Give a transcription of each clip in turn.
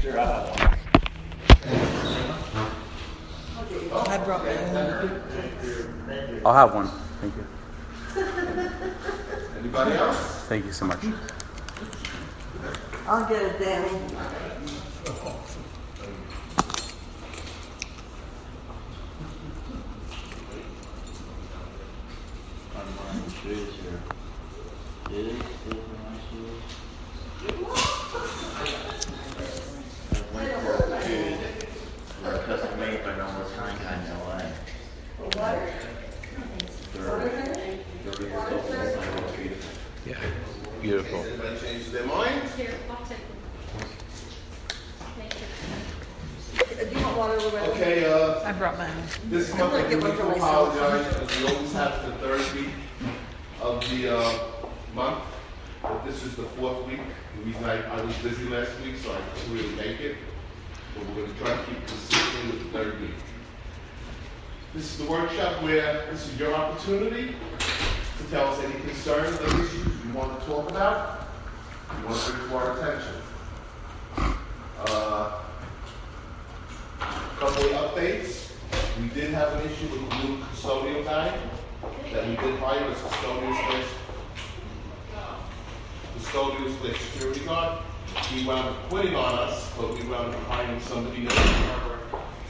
Sure, I have one. I brought my own. I'll have one. Thank you. Anybody else? Thank you so much. I'll get it, Danny. On my shoes here. Is my shoes. Change their mind? Here, I'll take them. Thank you. Do you want water over there? Okay, uh, I brought mine. this month I do need to apologize, as we always have the third week of the, uh, month. But this is the fourth week. The reason I, I was busy last week, so I couldn't really make it. But we're gonna try to keep consistent with the third week. This is the workshop where this is your opportunity to tell us any concerns or issues you want to talk about, you want to bring to our attention. Uh, Couple of updates. We did have an issue with the new custodial guy that we did hire as custodial slash custodial slash security guard. He wound up quitting on us, but we wound up hiring somebody new.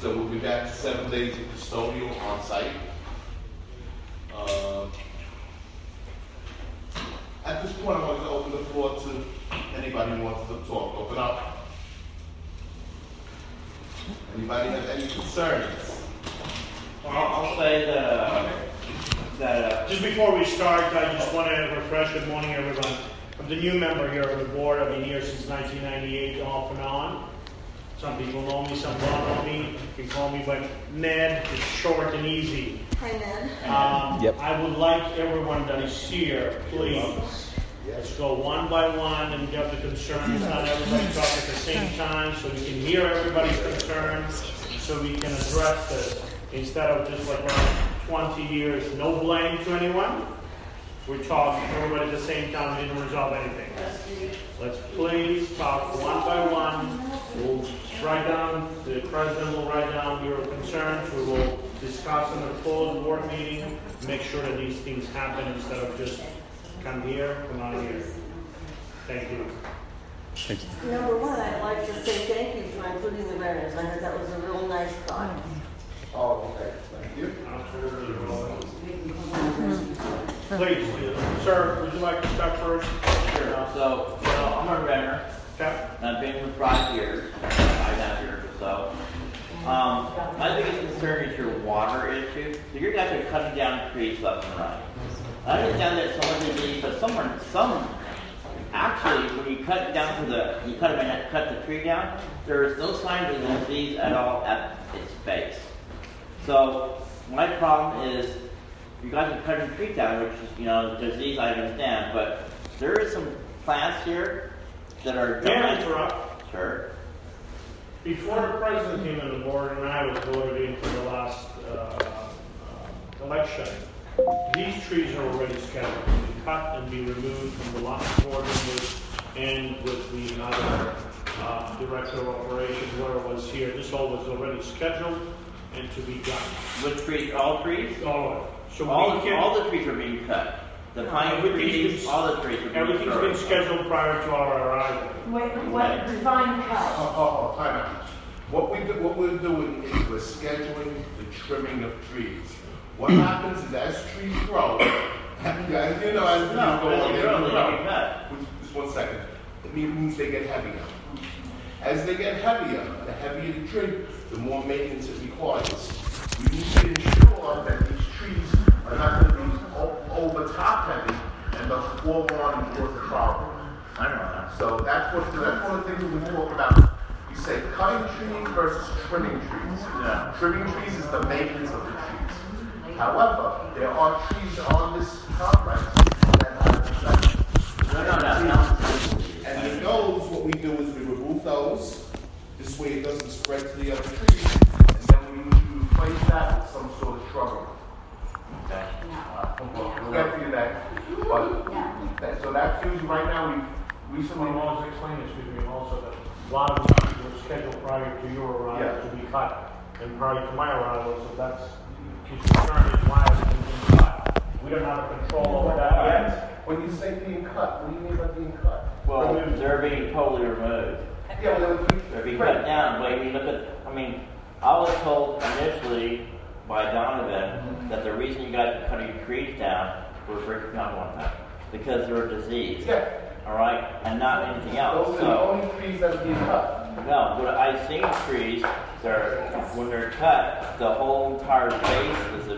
So we'll be back to seven days of custodial on site. Uh, At this point, I want to open the floor to anybody who wants to talk. Open up. Anybody have any concerns? Well, I'll I'll say that, uh, that, uh, Just before we start, I just want to refresh, good morning, everyone. I'm the new member here of the board. I've been here since 1998, off and on. Some people know me, some don't know me. You can call me by Ned, it's short and easy. Hi, Ned. Um, Yep. I would like everyone that is here, please, let's go one by one and get the concerns, not everybody talk at the same time, so we can hear everybody's concerns, so we can address this, instead of just like twenty years, no blame to anyone. We talk, everybody at the same time, we didn't resolve anything. Let's please talk one by one. We'll write down, the president will write down your concerns. We will discuss in a closed board meeting, make sure that these things happen instead of just come here, come out here. Thank you. Thank you. Number one, I'd like to say thank you for including the veterans. I thought that was a real nice thought. Oh, okay, thank you. Please, uh, sir, would you like to start first? sure, so, you know, I'm a renter. Okay. And I've been with five years, five and a half years or so. Um, my biggest concern is your water issue. So you're guys are cutting down trees left and right. I understand that some of these, but someone, some, actually, when you cut down to the, you cut, cut the tree down, there is no sign of the disease at all at its base. So my problem is, you guys are cutting trees down, which is, you know, disease I understand, but there is some plants here that are. May I interrupt? Sure. Before the president came on the board and I was voted in for the last uh, uh, election, these trees are already scheduled to be cut and be removed from the lot board members and with the other uh, director of operations, where it was here. This all was already scheduled and to be done. Which trees? All trees? All of it. So All, we can, all the trees are being cut. The pine trees, all the trees are being everything's been scheduled prior to our arrival. What, what define cut? Oh, oh, oh, time out. What we do, what we're doing is we're scheduling the trimming of trees. What happens is as trees grow, as you know, as trees No, go as on, they they grow, they grow. cut. Just one second. It means they get heavier. As they get heavier, the heavier the tree, the more maintenance it requires. We need to ensure that these are not going to be over top heavy and fall on and cause a problem. I know. So that's what, that's one of the things we talk about. You say cutting trees versus trimming trees. Yeah. Trimming trees is the maintenance of the trees. However, there are trees on this complex that have, No, no, no, no. and in those, what we do is we remove those. This way it doesn't spread to the other trees. And then we we replace that with some sort of shrubbery. Okay. We'll get to that. But, that- so that's usually, right now, we recently to explain this to me also that A lot of these were scheduled prior to your arrival Yeah. to be cut, and prior to my arrival, so that's, his concern is why it's been cut. We don't have a control over that yet. When you say being cut, what do you mean by being cut? Well, they're being totally removed. Yeah, well, They're being cut down, but if you look at, I mean, I was told initially by Donovan that the reason you guys were cutting trees down was for not one time, because they were diseased, Yeah, all right, and not anything else. those are the So, only trees that are being cut. no, but I've seen trees, they're, when they're cut, the whole entire base is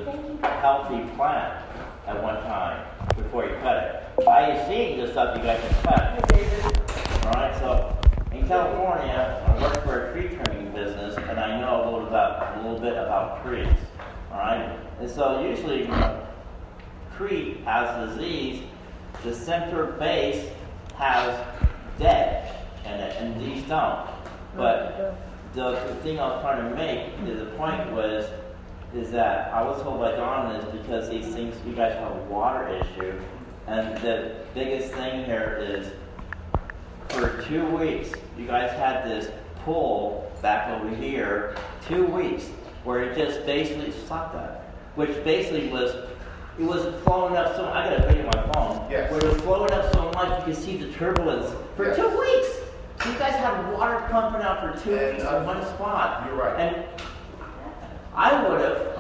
a healthy plant at one time before you cut it. I have seen the stuff you guys have cut, Alright, so in California, I work for a tree trimming business and I know a little about a little bit about trees. Alright? And so usually tree has disease, the center base has dead it and these don't. But the, the thing I was trying to make, is the point was, is that I was told by Don is because he thinks you guys have a water issue. And the biggest thing here is for two weeks, you guys had this pool back over here, two weeks, where it just basically stopped that. Which basically was, it was flowing up so, I got a video on my phone. Yes. Where it was flowing up so much, you could see the turbulence for Yes. two weeks. So you guys had water pumping out for two And, weeks uh, in one spot. you're right. And I would have,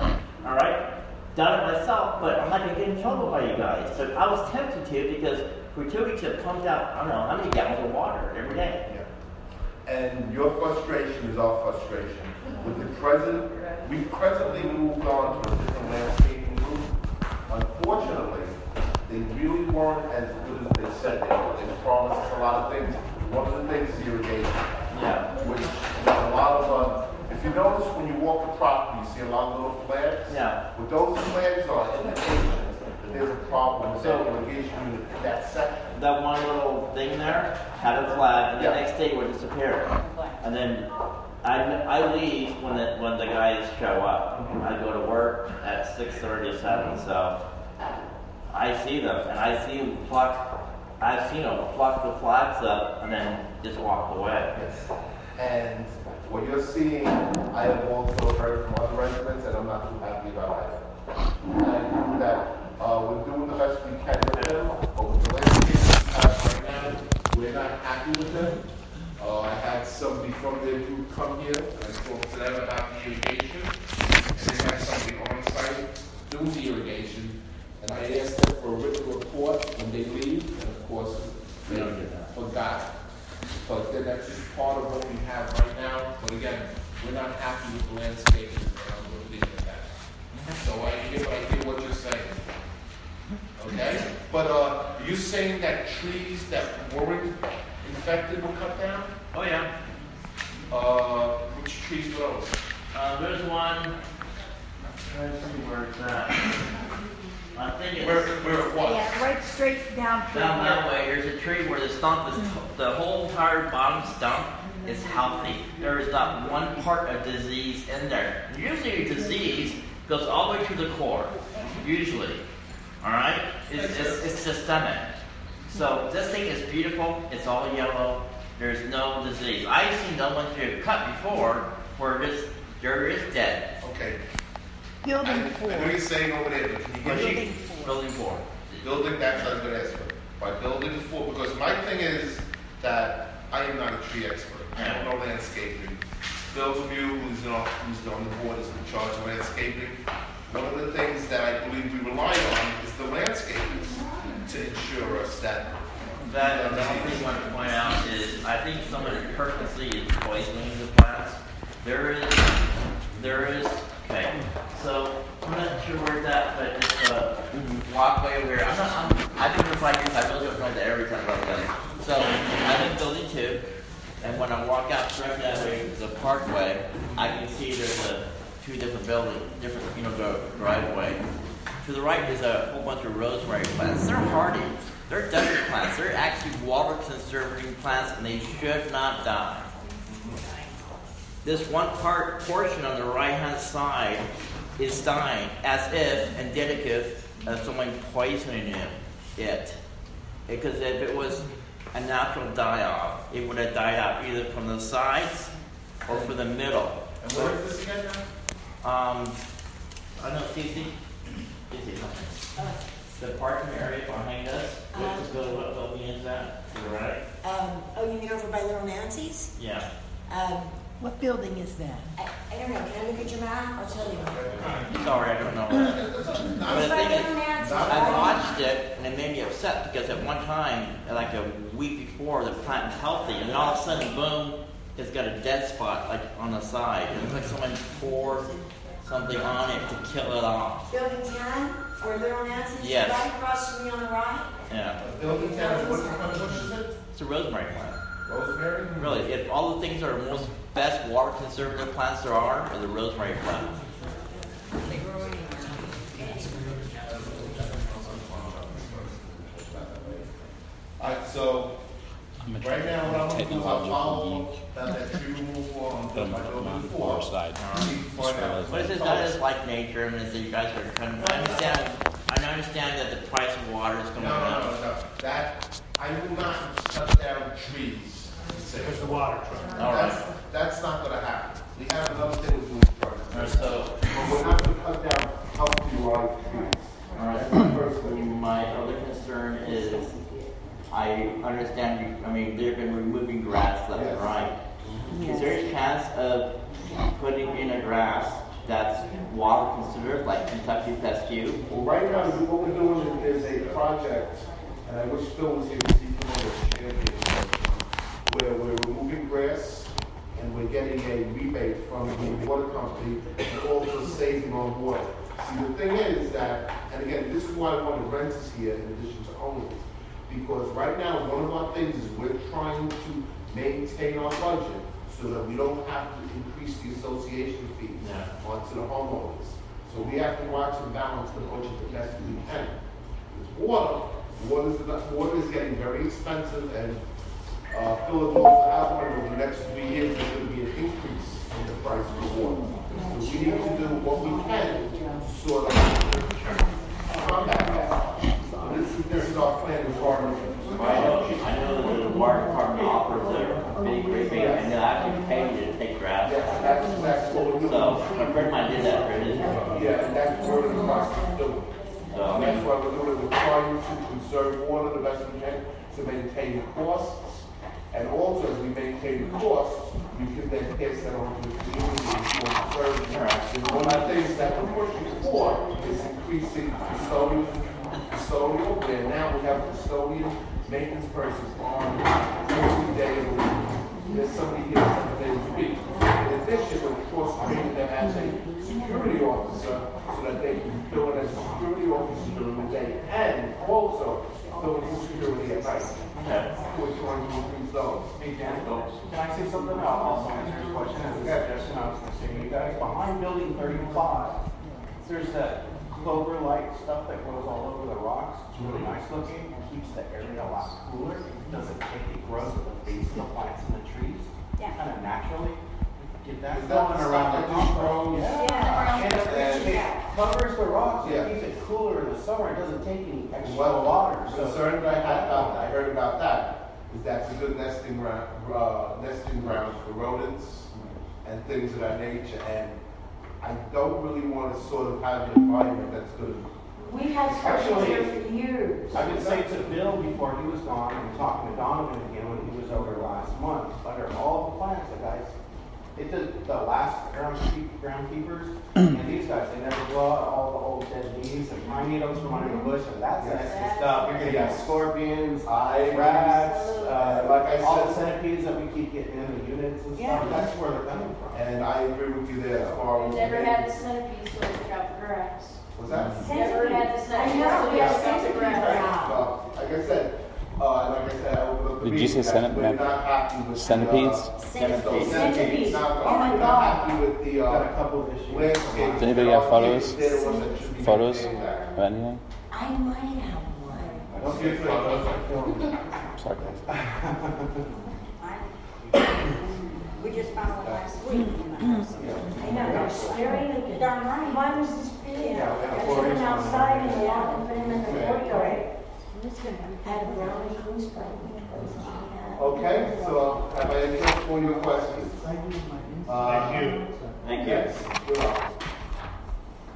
all right, done it myself, but I'm not gonna get in trouble by you guys. But I was tempted to because for two weeks it pumped out, I don't know, how many gallons of water every day. Yeah. And your frustration is our frustration. With the present, we presently moved on to a different landscaping group. Unfortunately, they really weren't as good as they said they were. They promised us a lot of things. One of the things is irrigation. Yeah. which a lot of, uh, if you notice when you walk the property, you see a lot of little flags. Yeah. What those flags are indications that there's a problem with that So- irrigation unit, in that section. That one little thing there had a flag, and the Yeah. next day it would disappear. And then I, I leave when the, when the guys show up. Mm-hmm. I go to work at six thirty or seven, so I see them, and I see them pluck, I've seen them pluck the flags up and then just walk away. Yes. And what you're seeing, I have also heard from other residents, and I'm not too happy about it. I that, uh, we're doing the best we can with them, but with the landscape we have right now, we're not happy with them. Uh, I had somebody from their group come here, and I spoke to them about the irrigation, and they had somebody on site doing the irrigation, and I asked them for a written report when they leave, and of course, they don't get that. forgot. But then that's just part of what we have right now. But again, we're not happy with the landscape, and I'm going to leave it at that. So I hear, I hear what you're saying. Okay? But, uh, you saying that trees that weren't infected were cut down? Oh, yeah. Uh, which trees were those? Uh, there's one, let's see where it's at. I think it's. Where, where it was? Yeah, right straight down through Down that way, there's a tree where the stump is, the whole entire bottom stump is healthy. There is not one part of disease in there. Usually disease goes all the way to the core, usually. Alright? It's, it's, it's systemic. So this thing is beautiful, it's all yellow, there's no disease. I've seen the ones you've cut before where this, there is dead. Okay. I Building I know four. you're saying over there, but can you But give me? she, building four. Building, that's what I was gonna ask for. By building four, because my thing is that I am not a tree expert. I don't know landscaping. Bill Lemieux, who's on, who's on the board, is in charge of landscaping. One of the things that I believe we rely on is the landscapers to ensure us that. That, the thing I want to point out is, I think someone purposely is poisoning the plants. There is, there is, okay, so, I'm not sure where it's at, but it's a walkway over here. I'm not, I'm, I've been here five years, I really don't know that every time I go. So, I'm in building two, and when I walk out straight that way, the parkway, I can see there's a, two different buildings, different, you know, driveway. To the right is a whole bunch of rosemary plants. They're hardy. They're desert plants. They're actually water conserving plants, and they should not die. This one part portion on the right hand side is dying, as if indicative of someone poisoning it. it. Because if it was a natural die off, it would have died out either from the sides or from the middle. And where is this again now? Um, I don't know, Cece? Cece, the parking area behind us, what's the building, what building is that? To the right? Um, oh, you mean over by Little Nancy's? Yeah. Um, What building is that? I, I don't know, can I look at your map? I'll tell you. Sorry, I don't know. But the by thing is, Nancy's. I right? watched it and it made me upset because at one time, like a week before, the plant was healthy and all of a sudden, boom, it's got a dead spot like on the side. It looks like someone poured something on it to kill it off. Building ten, or Little Nancy's? Yes. Right across from me on the right? Yeah. Building ten, what kind of bush is it? It's a rosemary plant. Rosemary? Really, if all the things that are most best water conservative plants there are, are the rosemary plant. Alright, so, right now, what I'm gonna do is I'll follow that, that tree removal form, Put them by on building the four. far side. Need to find out. What it says that is like nature, and it's that you guys are trying to, I understand, I understand that the price of water is No, going no, up. no, no, that, I will not cut down trees. There's the water truck. All right. That's, that's not gonna happen. We have another thing we're doing first. So, But we're not gonna cut down healthy live trees. Alright, firstly, my other concern is, I understand I mean, they've been removing grass left and right. Mm-hmm. Is there a chance of putting in a grass that's water conserved, like Kentucky fescue? Well, right now, what we're doing is a project, and I wish Phil was here to see from where we're removing grass and we're getting a rebate from the water company and also saving on water. See, the thing is that, and again, this is why I want the renters here in addition to owners. Because right now, one of our things is we're trying to maintain our budget so that we don't have to increase the association fees Yeah. onto the homeowners. So we have to watch and balance the budget the best we can. With water, water is, water is getting very expensive and, uh, Philadelphia over the next three years, there's gonna be an increase in the price of water. So we need to do what we can to sort of combat that. This is, is our plan with water. Know, I know that the water department offers a big rebate, and they'll actually pay you to take grass. That's, that's, that's what we're doing. So, my friend of mine did that for his, Yeah, and that's in the process of doing. so, I And that's why we're doing, it, we're trying to conserve water the best we can to maintain the costs. And also, as we maintain the costs, we can then pass that on to the community for conserving. And one of the things that we're pushing for is increasing custodial, custodial, where now we have a maintenance person on every day of the week. There's somebody here seven days a week. In addition, we're cross training them as a security officer so that they can fill in as a security officer during the day and also fill in security at night. okay. We're trying to increase those. Hey, Dan, can I say something? I'll also answer your question as a suggestion I was going to say you guys. Behind building thirty-five, there's that clover-like stuff that grows all over the rocks. It's really nice looking. and keeps the area a lot cooler. It doesn't take, it grows at the base of the plants and the trees. Yeah. Kind of naturally. Get that Is that going the around the that just compost. grows? Yeah. And it- it covers the rocks. Yeah. It keeps it cooler in the summer. It doesn't take any extra Well, water. the So concern I had, uh, I heard about that, is that's a good nesting ground, uh, nesting ground for rodents and things of that nature, and I don't really want to sort of have an environment that's gonna, We've had scorpions here for years. I would say to Bill before he was gone and talking to Donovan again when he was over last month, under all the plants, the guys, it did the last ground keep, groundkeepers, and these guys, they never blow out all the old dead leaves and pine needles from under the bush, and that's Yes. nasty stuff. You're gonna get scorpions, I- rats, uh, Like I all the said- centipedes that we keep getting in the units and Yeah. stuff, that's where they're coming from. and I agree with you there as far as. Never had the centipede, so we got the grass. Was that? Never had the I centipede. know, so we got the centipedes grass. now. Well, like I said, uh, like I said, I opened up the Did you say meeting, that centip- we're not happy with. the, uh, Centipedes? Centipedes. Centipedes, not, Oh my God. happy with the, Got a uh, couple of issues. landscape. Does anybody have photos? They're the ones that should be Photos maintaining that. of anything? I might have one. Okay, photos. Sorry, guys. We just found one last week in the house. I know, they're scary looking. Darn right. Mine was this big. Yeah, we have I four took inch him outside and walked and put him in the courtyard. It's gonna be Had a brown recluse. Okay, so have I answered all your questions? Uh, Thank you. Thank you. Yes, you're welcome.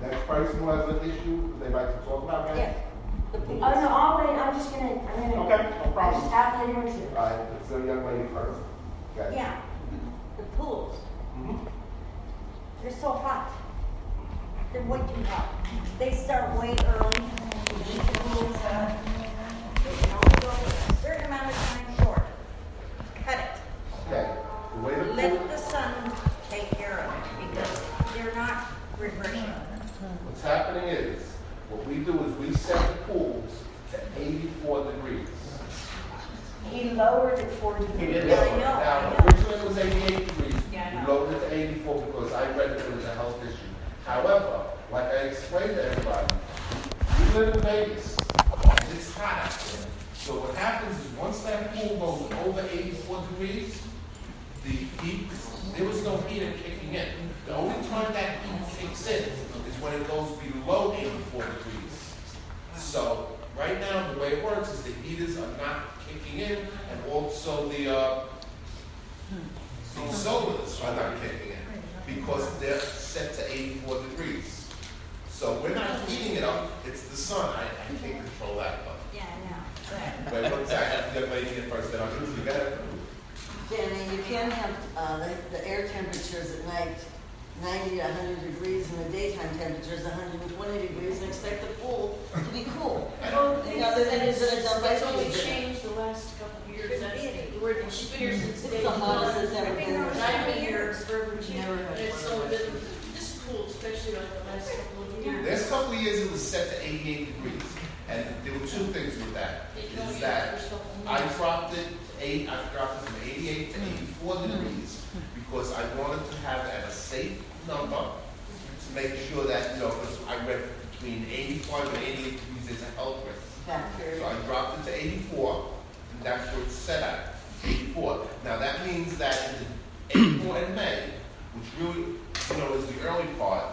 Next person who has an issue would they'd like to talk about, Yeah. right? Oh, no, I'll wait, I'm just gonna, I'm gonna. Okay, no problem. I just have later too. All right, it's the young lady first. Okay. Yeah, the pools, Mhm. they're so hot. They're way too hot. They start way early. The pools up. They can only go a certain amount of time short. Cut it. Okay, the way the Let the sun take care of it because they're not refreshing. what's happening is, what we do is we set the pools to eighty-four degrees. He lowered it for you. He did Yeah, lower I it. know, I Now, originally it was eighty-eight degrees. Yeah, We lowered it to eighty-four because I read that it was a health issue. However, like I explained to everybody, we live in Vegas, it's hot out there. So what happens is, once that pool goes over eighty-four degrees, the heat, there was no heater kicking in. The only time that heat kicks in is when it goes below eighty-four degrees. So, right now, the way it works is the heaters are not kicking in, and also the, uh, the solars are not kicking in, because they're set to eighty-four degrees. So we're not heating it up, it's the sun, I, I can't control that, but, Yeah, I know. But but once I have to get my heat first, then I'm gonna do that. Danny, you can have, uh, the, the air temperatures at night ninety to hundred degrees and the daytime temperatures hundred and twenty degrees and expect the pool to be cool. Well, And other than it's gonna dump ice It's only cubes in it. changed the last couple of years, that's, where it's been here since It's the one. hottest it's ever been. And I've been here forever too, Never had it's one. only been, especially like the last couple of years. Last couple of years, it was set to eighty-eight degrees, and there were two things with that. It can only Is be the that first couple of I dropped it to eight, I dropped it from eighty-eight to eighty-four degrees, because I wanted to have it at a safe number, to make sure that, you know, because I read between eighty-five and eighty-eight degrees, there's a health risk. So I dropped it to eighty-four, and that's where it's set at, eighty-four. Now, that means that in April and May, which really, you know, is the early part,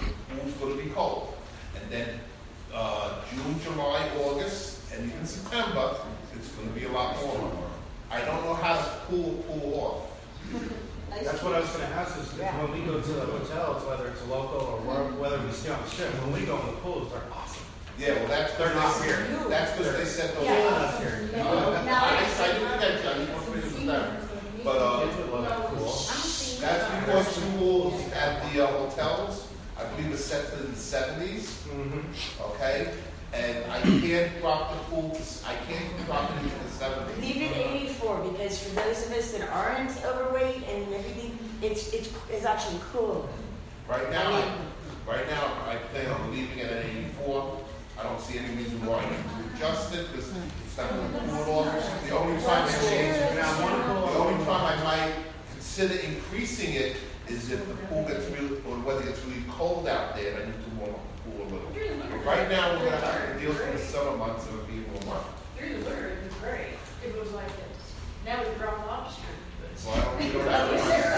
the gonna be cold. And then, uh, June, July, August, and even September, it's gonna be a lot warmer. I don't know how to cool, cool off. That's what I was gonna ask is, is when we go to the hotels, whether it's local or where- whether we stay on the strip, when we go in the pools, they're awesome. Yeah, well, that's. They're not here. That's because they set those. Killing us here. I, I didn't forget, John, you want to finish with that. But, uh, Kids would love it, cool. That's because the pools at the uh, hotels, I believe, are set to the seventies, okay? And I can't drop the pool, to s- I can't drop it into the seventies. Leave it eighty-four, because for those of us that aren't overweight and everything, it's, it's, it's actually cool. Right now, I- right now, I plan on leaving it at eighty-four. I don't see any reason why I need to adjust it, because it's not going to cool it off. The only time I change, the only time I might consider increasing it is if the pool gets really, or whether it's really cold out there, I need to warm up the pool a little. But Right now, we're gonna have to deal with the summer months of it being warm. During the winter, it'd be great, if it was like this. Now we drop lobster. So I don't, we don't have.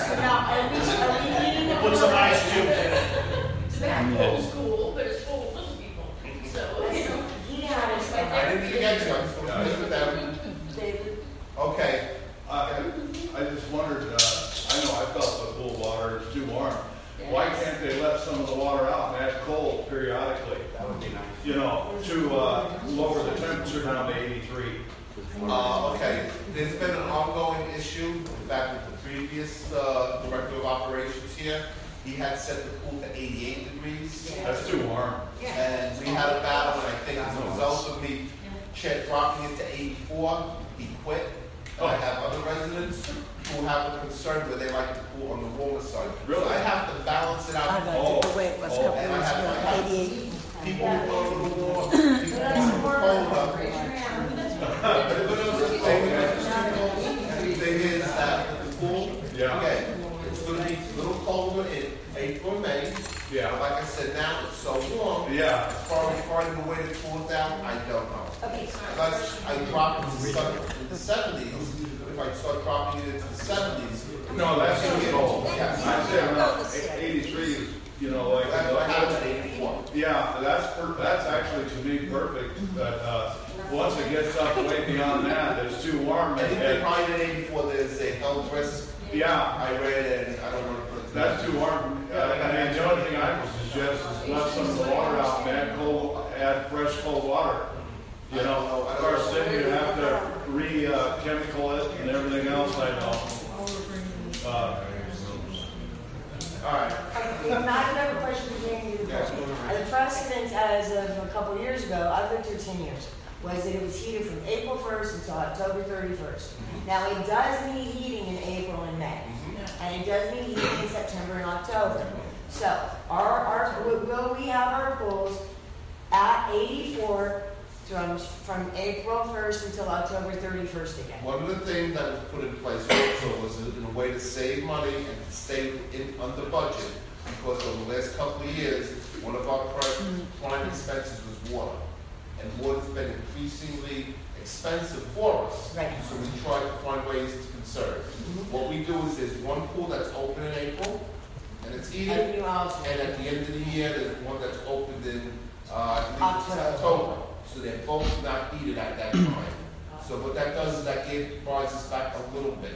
So now, are we, are we leaving the? Put some ice cubes in it. So that pool's cool, but it's full of little people, so, you know. Yeah, it's like. I didn't forget you, I'm supposed to with them. David, Okay, I, I just wondered, uh, I know I felt the pool water is too warm. Why can't they let some of the water out and add cold periodically? That would be nice. You know, to, uh, lower the temperature down to eighty-three. uh, okay, there's been an ongoing issue, in fact, with the previous, uh, director of operations here. He had set the pool to eighty-eight degrees. That's too warm. And we had a battle, and I think as a result of me check dropping it to eighty-four, he quit. And I have other residents who have a concern where they like the pool on the warmer side. So I have to balance it I out. got it the way it was oh, a couple And I years have, I ago, have eighty-eight. people who go a little warmer, people who go colder. The thing is that the pool, Yeah. okay, it's gonna be a little colder in April, May. Yeah. Like I said, now it's so warm. Yeah. As far as finding a way to cool it down, I don't know. Okay, Unless I drop it to in the seventies, if I start dropping it into the seventies. No, that's too cold. Yes. I'd say around eighty-three is, you know, like. That's what happened at eighty-four. Yeah, that's, per- that's actually to me perfect, that, uh, once it gets up way beyond that, it's too warm. I think and- they probably did eighty-four, there's a health risk. Yeah, I read it, and I don't wanna put it. That's too hard. Uh, I mean, the only thing I would suggest is let some of the water out and add cold, add fresh cold water. You know, of course, then you have to re-chemical it and everything else, I know. Uh, All right. Okay, now I have another question for you. Uh, The precedent as of a couple of years ago, I've lived here ten years, was that it was heated from April first until October thirty-first. Mm-hmm. Now, it does need heating in April and May, mm-hmm. and it does need heating in September and October. Mm-hmm. So, our, our, will- we have our pools at eighty-four from, from April first until October thirty-first again? One of the things that was put in place also was in a way to save money and to stay in, under budget, because over the last couple of years, one of our prime expenses was water. And water's been increasingly expensive for us. Right. So we try to find ways to conserve. What we do is there's one pool that's open in April, and it's heated. And And at the end of the year, there's one that's opened in, uh, I believe it's October. October. So they're both not heated at that time. So what that does is that gives, us back a little bit.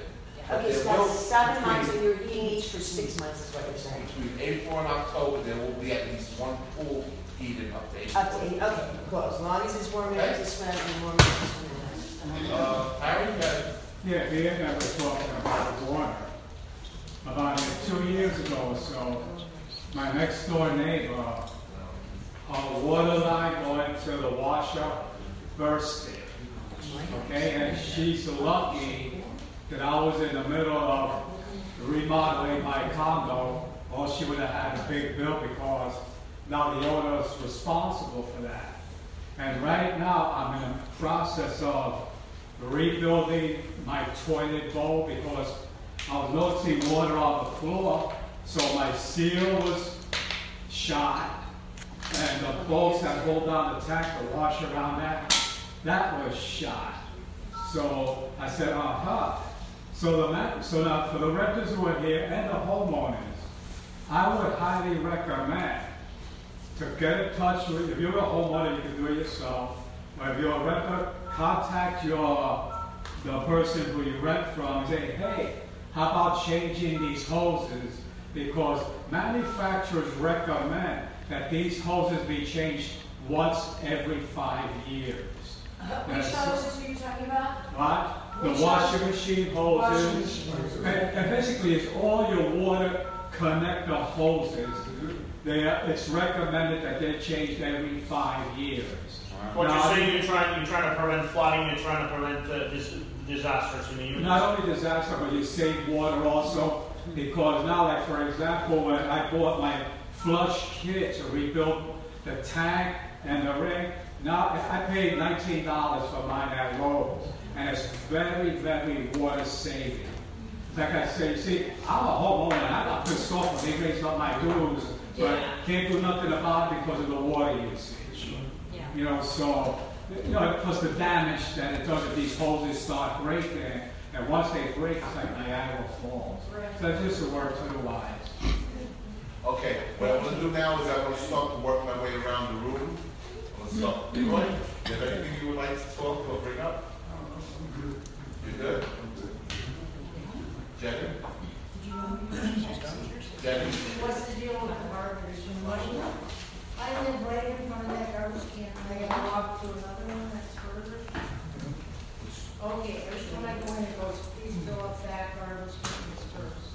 Okay, so that's seven months, and you're heating each for six months, is what you're saying? Between April and October, there will be at least one pool heated up to April. Up to eight, okay, cool, as long as it's warm enough to swim and warm enough to swim. Uh, Harry, you got it? Yeah, me and I were talking about water. About two years ago or so, my next door neighbor, a water line going to the washer bursted. Okay, and she's lucky that I was in the middle of remodeling my condo, or she would have had a big bill because now the owner is responsible for that. And right now, I'm in the process of rebuilding my toilet bowl because I was noticing water on the floor, so my seal was shot, and the bolts that hold down the tank, the wash around that, that was shot. So I said, uh-huh. So the, so now for the renters who are here and the homeowners, I would highly recommend to get in touch with, if you're a homeowner, you can do it yourself. But if you're a renter, contact your, the person who you rent from, and say, hey, how about changing these hoses? Because manufacturers recommend that these hoses be changed once every five years. Which That's- houses are you talking about? What? The Which washing hoses? machine Washing hoses. machine. And, and basically, it's all your water connector hoses. They it's recommended that they're changed every five years. What you're Now- saying, you're trying, you're trying to prevent flooding, you're trying to prevent uh, dis- disasters in the units. Not only disaster, but you save water also, because now, like for example, when I bought my flush kit to rebuild the tank and the ring, now I paid nineteen dollars for mine at Lowe's, and it's very, very water saving. Like I say, see, I'm a homeowner, I'm not pissed off when they raise up my dues, but Yeah. can't do nothing about it because of the water usage. Yeah. You know, so, you know, plus the damage that it does if these hoses start breaking, and once they break, it's like Niagara Falls. So that's just a word to the wise. Okay, what I'm gonna do now is I'm gonna start to work my way around the room. I'm gonna start, mm-hmm. Roy, you have anything you would like to talk or bring up? You good? Jenny? What's the deal with the garbage and money? I live right in front of that garbage can, I gotta walk to another one that's further. Okay, there's one I go in, it goes, please fill up that garbage can first.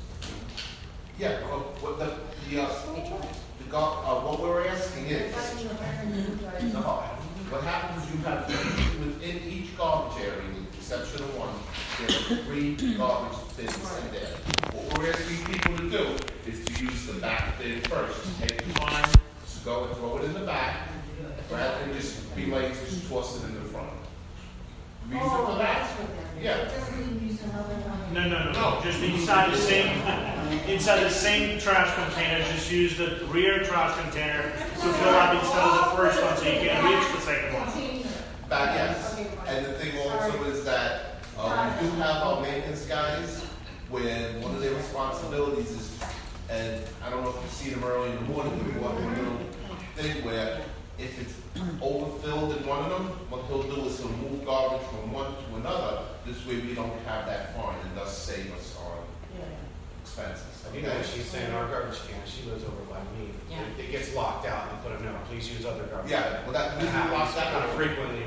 Yeah, well, what the, the, uh, the, uh, what we're asking is, Finding the parent you guys. no, what happens, you have, within each garbage area, with the exception of one, there are three garbage bins in there. What we're asking people to do is to use the back bin first, take the time to go and throw it in the back, rather than just be like, just toss it in the front. Reason Oh, for that, that's what that is. Yeah. It use another. No, no, no, no, just inside the same, inside the same trash container, just use the rear trash container to fill up instead of the first one, so you can reach the second one. Back, yes. And the thing also is that, uh, we do have our maintenance guys, where one of their responsibilities is, and I don't know if you see them early in the morning, we walk in a little thing where if it's overfilled in one of them, what he'll do is he'll move garbage from one to another. This way we don't have that fine and thus save us on expenses. You know, she's saying our garbage can, she lives over by me. Yeah. It- It gets locked out and they put a note, please use other garbage. Yeah, well, that, we That lock happens that kind one of frequently.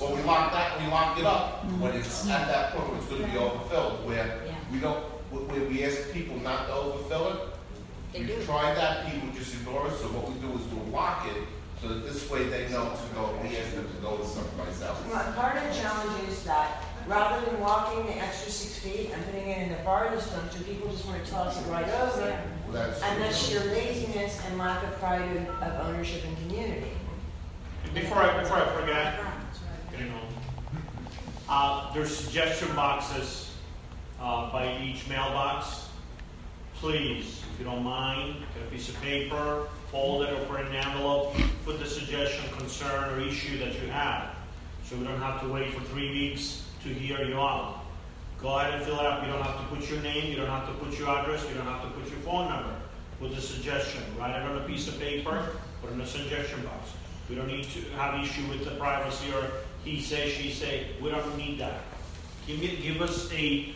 Well, we lock that, we lock it up when it's at that point it's gonna be overfilled, where Yeah. we don't, where we ask people not to overfill it. They We've do. tried that, people just ignore us, so what we do is we'll lock it, so that this way they know to go, we ask them to go to someplace else. Well, Part of the challenge is that rather than walking the extra six feet and putting it in the farthest dumpster, people just want to toss it right over. Well, that's. And that's sheer laziness and lack of pride of, of ownership and community. Before I, before I forget, getting old. Uh, there's suggestion boxes, uh, by each mailbox. Please, if you don't mind, get a piece of paper, fold it or put in an envelope, put the suggestion, concern, or issue that you have. So we don't have to wait for three weeks to hear you out. Go ahead and fill it up. You don't have to put your name, you don't have to put your address, you don't have to put your phone number. Put the suggestion, write it on a piece of paper, put it in the suggestion box. We don't need to have issue with the privacy or he say, she say. We don't need that. Give give us a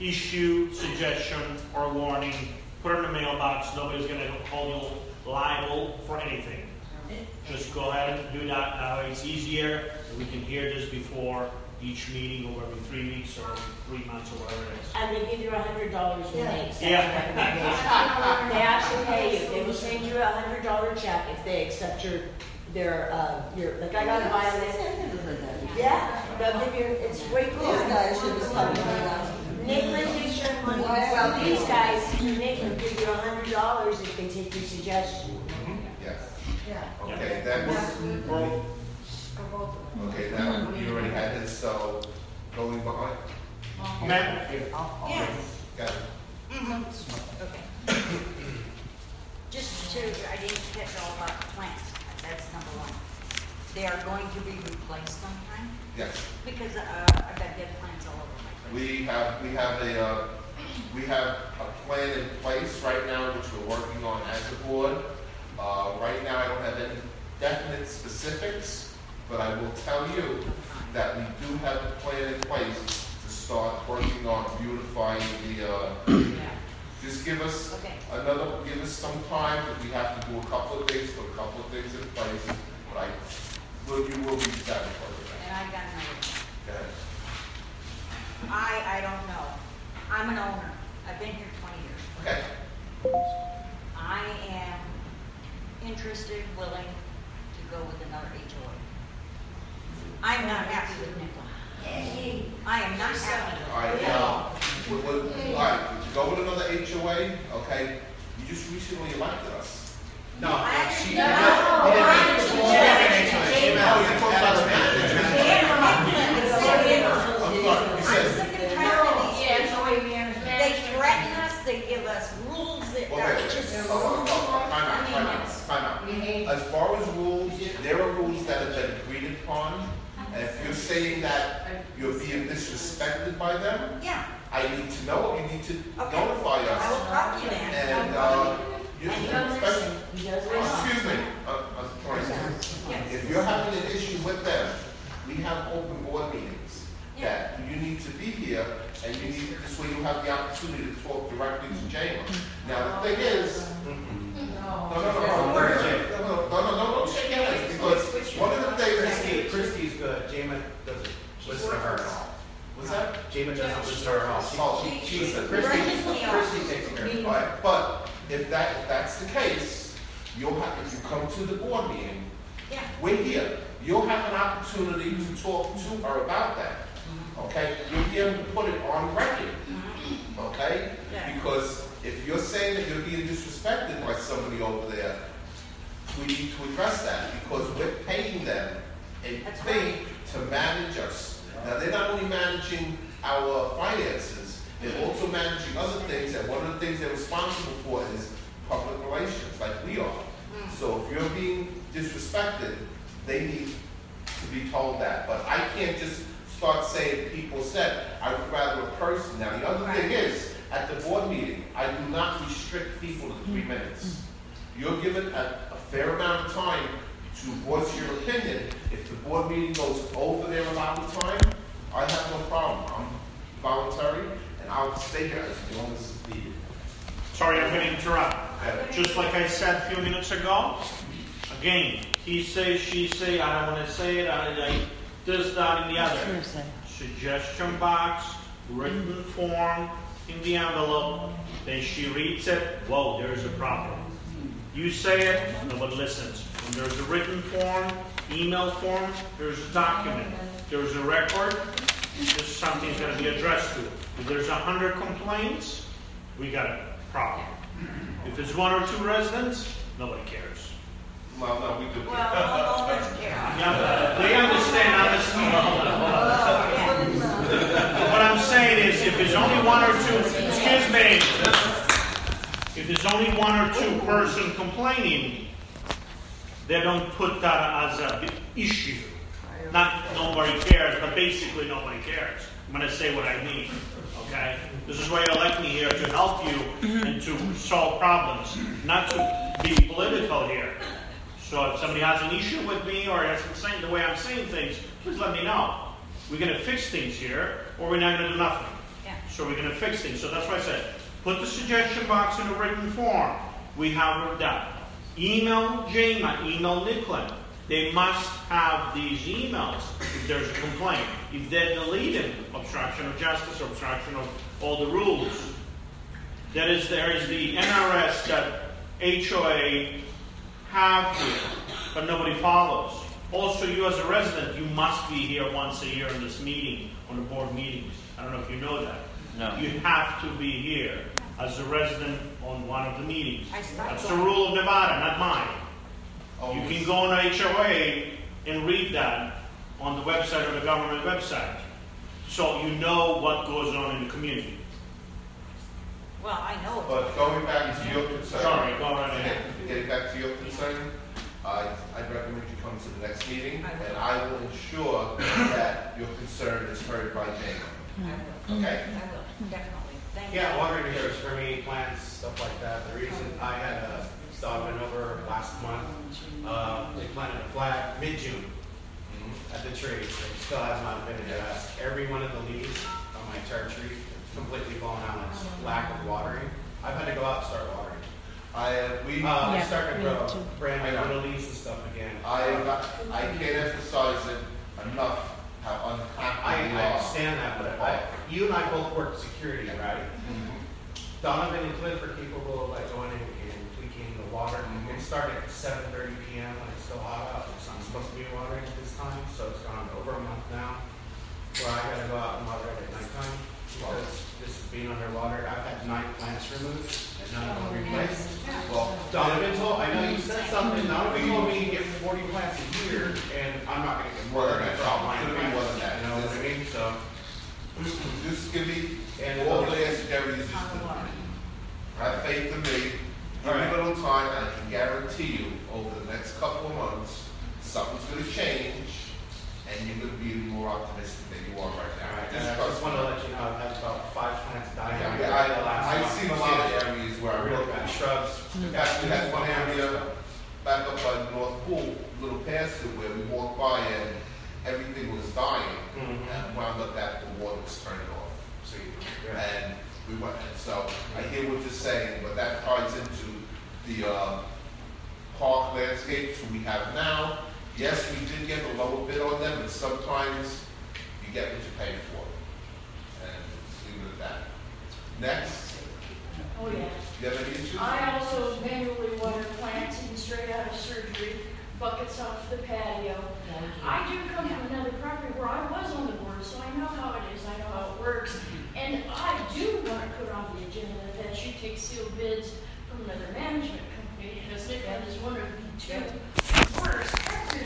issue, suggestion, or warning. Put it in the mailbox. Nobody's gonna hold you liable for anything. Just go ahead and do that. That way it's easier. We can hear this before each meeting or every three weeks or three months or whatever it is. And they give you a hundred dollars when they accept Yeah. your recommendation. They actually pay you, they will send you a hundred dollar check if they accept your, their, uh, your, like I got a violin. Yeah, they'll give you, it's way cool. These guys should be talking about. Nick gives you money, well, these guys, Nick will give you a hundred dollars if they take your suggestion. Yes. Yeah. Okay, that's, okay, now, you already had his, so, going behind. Ma'am? Yes. Got it. Okay. Just to, I didn't catch all about the plants, that's number one. They are going to be replaced sometime, Yes. because, uh, I've got dead plants all over my place. We have, we have a, uh, we have a plan in place right now, which we're working on as a board. Uh, right now, I don't have any definite specifics, but I will tell you that we do have a plan in place to start working on beautifying the, uh, just give us Okay. another, give us some time, we have to do a couple of things, put a couple of things in place, but I, will you will be satisfied with that. And I got another? I, I don't know. I'm an owner. I've been here twenty years. Okay? I am interested, willing to go with another HOA. I'm not happy with Nicklin. I am not happy. All right, now, we- we- all right, to go with another HOA, okay, you just recently elected us. No, I she. No, you didn't- I- you didn't- you didn't- Oh, you're talking about the manager. I'm I'm sorry, you said, sick and tired of these HOA management. They threaten us, they give us rules that okay, are wait, just. wait, oh, oh, oh, time out, time out, time out. As far as rules, there are rules that have been agreed upon, and if you're saying that you're being disrespected by them, Yeah, I need to know, you need to Okay. notify I will us. you then. And, uh, you, And he does especially, excuse me, uh, uh, sorry. Yes. If you're having an issue with them, we have open board meetings that you need to be here and you need, this way you have the opportunity to talk directly to Jama. Now, the thing is, no, no, no, no, no, no, no, no, no, don't shake hands, because one of the things, Christie's good, Jama doesn't listen to her at all. what's that? Jama doesn't listen to her at all. She- Oh, she- she- She's, she- Christie, Christie- Christie takes care of it. But if that, if that's the case, you'll have, if you come to the board meeting, Yeah. we're here. You'll have an opportunity to talk to her about that. Okay? You'll be able to put it on record. Okay? Yeah. Because if you're saying that you're being disrespected by somebody over there, we need to address that because we're paying them a That's fee to manage us. Now, they're not only managing our finances, they're also managing other things, and one of the things they're responsible for is public relations, like we are. Hmm. So if you're being disrespected, they need to be told that. But I can't just start saying, people said, I would rather a person. Now, the other thing is, at the board meeting, I do not restrict people to three minutes. You're given a, a fair amount of time to voice your opinion. If the board meeting goes over their allotted time, I have no problem. I'm voluntary, and I'll stay here as long as it's needed. Sorry, I'm going to interrupt. Okay. Just like I said a few minutes ago, again, he say, she say, I don't want to say it, I, I, this, that, and the other. Suggestion box, written form in the envelope, then she reads it, whoa, there's a problem. You say it, nobody listens. When there's a written form, email form, there's a document, there's a record, this something's gonna be addressed to. If there's a hundred complaints, we got a problem. If it's one or two residents, nobody cares. Well, no, we do. Well, all of us care. Yeah, They understand, I'm What I'm saying is, if there's only one or two, excuse me, if there's only one or two person complaining, they don't put that as a issue. Not nobody cares, but basically nobody cares. I'm gonna say what I mean, okay? This is why you elect me here, to help you and to solve problems, not to be political here. So if somebody has an issue with me or has saying the way I'm saying things, please let me know. We're gonna fix things here, or we're not gonna do nothing. Yeah. So we're gonna fix things. So that's why I said, put the suggestion box in a written form. We have it done. Email Jama, email Nicklin. They must have these emails if there's a complaint. If they're deleted, obstruction of justice, obstruction of all the rules. That is, there is the NRS that HOA have here, but nobody follows. Also, you as a resident, you must be here once a year in this meeting, on the board meetings. I don't know if you know that. No. You have to be here as a resident on one of the meetings. I stopped That's the by. rule of Nevada, not mine. You can go on HOA and read that on the website or the government website. So you know what goes on in the community. Well, I know. But going back to your concern. Sorry, go right ahead. Getting- Getting back to your concern, I, I'd recommend you come to the next meeting, I will. and I will ensure that your concern is heard by Jane. I will. Okay? I will, definitely. Thank you. Yeah, water meters for me, plants, stuff like that. The reason I had a Stallman over last month, uh, they planted a flag mid-June at the tree. It still has not been addressed. Every one of the leaves on my entire tree completely fallen out. It's lack of watering. I've had to go out and start watering. I, uh, we, Uh, I, it's starting to grow, brand I new know. little leaves and stuff again. I can't emphasize it enough how I, unhappy we I are. understand that, but I, you and I both work security, right? Donovan and Cliff are capable of like going in and tweaking the water. It started at seven thirty PM when it's still hot out. It's not supposed to be watering at this time, so it's gone over a month now. Where I gotta go out and water it at nighttime because this is being underwater. I've had nine plants removed and none of them oh, replaced. Well, Donovan told, I know you said something, Donovan told me to get forty plants a year and I'm not gonna get more than that. Well, it's gonna be more than that. You know what I mean? So. just give me, And all the answers is just, have faith in me, give me a little time, and I can guarantee you, over the next couple of months, something's gonna change, and you're gonna be more optimistic than you are right now. Alright, Just I just want to let you know, I've had about five plants die Yeah, yeah, I, last I've seen a lot of areas where I Real really bad shrubs. We had, we had one area back up by North Pool, little past it, where we walked by and everything was dying. Mhm. And wound up that the water was turning off. See, yeah. And we went, and so I hear what you're saying, but that ties into the, uh, park landscapes we have now. Yes, we did get a lower bid on them, but sometimes you get what you pay for. And leave it at that. Next, Oh, yeah. you have any issues? I also manually water plants even straight out of surgery, buckets off the patio. I do come from another property where I was on the board, so I know how it is, I know how it works. And I do want to put on the agenda that you take sealed bids from another management company, because Nick is one of the two worst, after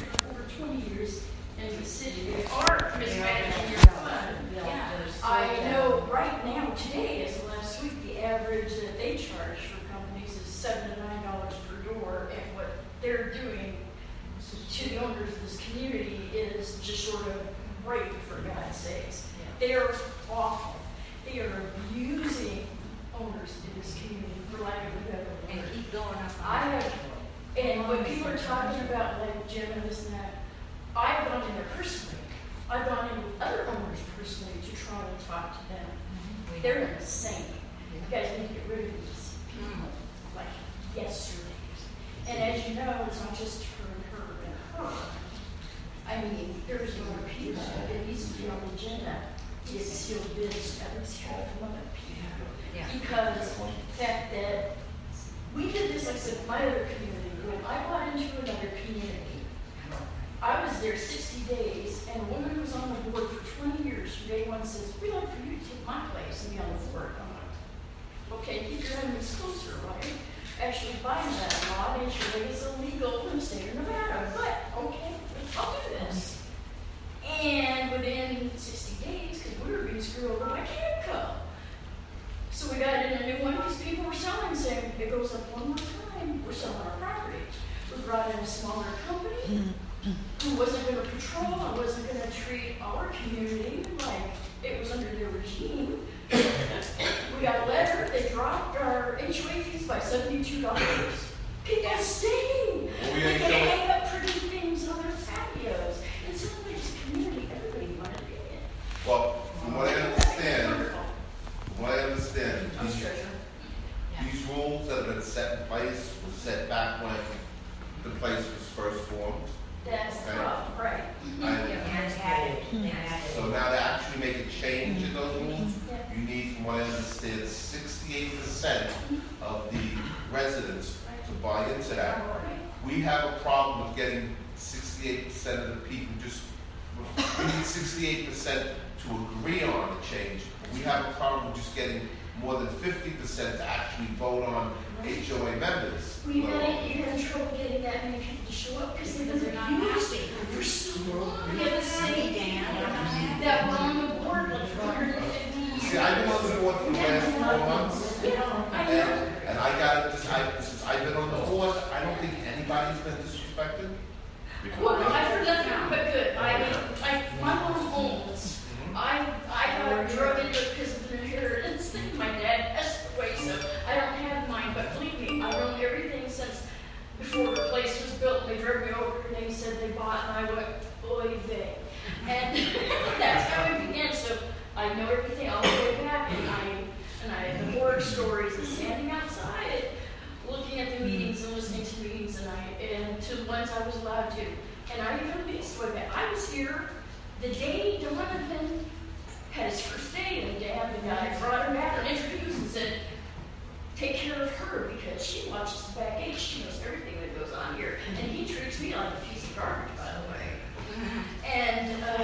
he me like a piece of garbage, by the way. And, um,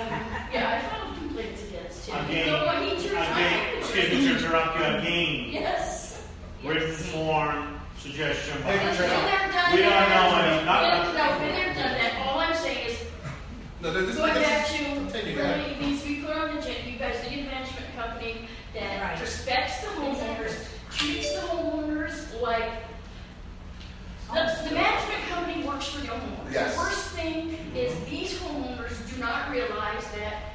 yeah, I filed complaints against him. Again, So when he turns again, excuse me to interrupt you, again, Yes. written form, suggestion. Hey, Been Patricia. there, done We don't know any, not- Been- No, been there, done that. All I'm saying is, No, this is, Going back this to, is, continue, go really needs to be put on the agenda, you guys need a management company that Right. respects the homeowners, treats the homeowners like, the, the management company works for the homeowners. Yes. The worst thing is these homeowners do not realize that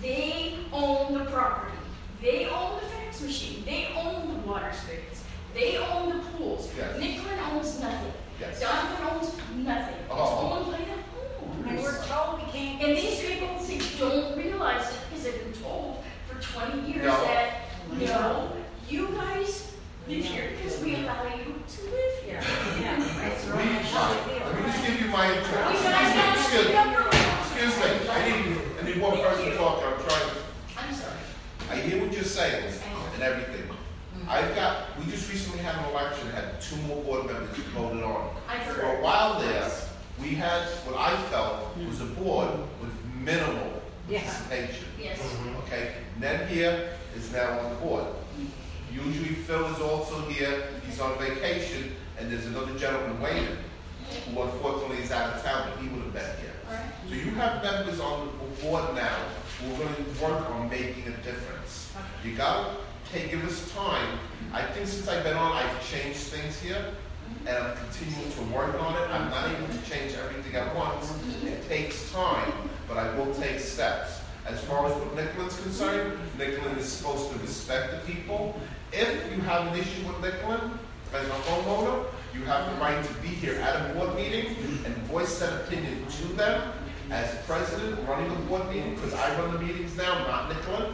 they own the property. They own the fax machine, they own the water spigots, they own the pools. Yes. Nicklin owns nothing. Yes. Donovan owns nothing. It's Oh. owned by the And we're told we can't. And these people, they don't realize it because they've been told for twenty years No. that, you know, you guys live here because we allow you to live here. Yeah, that's Let right. me, That's how they let me just give you my You interest. guys gotta Excuse me, excuse me, I need, I need one person talking, I'm trying to I'm sorry. I hear what you're saying and everything. Mm-hmm. I've got, we just recently had an election, that had two more board members who voted on. I For a while there, we had what I felt was a board with minimal Yeah. participation. Yes. Mm-hmm. Okay, Ned here is now on the board. Usually Phil is also here, he's on vacation, and there's another gentleman waiting, who unfortunately is out of town, but he would have been here. So you have members on the board now who are going to work on making a difference. You gotta take, give us time. I think since I've been on, I've changed things here, mm-hmm. and I'm continuing to work on it. I'm not able to change everything at once. Mm-hmm. It takes time, but I will take steps. As far as what Nicklin's concerned, Nicklin is supposed to respect the people. If you have an issue with Nicklin as a homeowner, You have the right to be here at a board meeting and voice that opinion to them. As president, running the board meeting, because I run the meetings now, not Nicklin,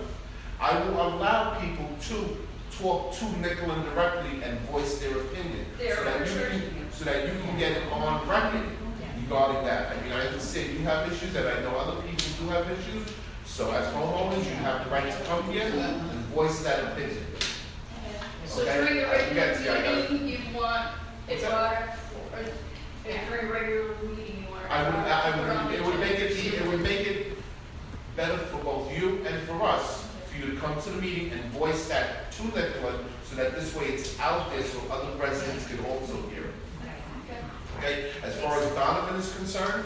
I will allow people to talk to Nicklin directly and voice their opinion. So that you can- So that you can get it on record regarding that. I mean, I understand you have issues, and I know other people do have issues. So as homeowners, you have the right to come here and voice that opinion. So Okay, during a I can get to you, I regular got- meeting, you want it What's that? brought or, yeah, during a regular meeting, you want it I would, brought I would, it would make it, agenda. it would make it better for both you and for us, for you to come to the meeting and voice that to Nicklin, so that this way it's out there so other residents can also hear it. Okay. Okay, as far as Donovan is concerned,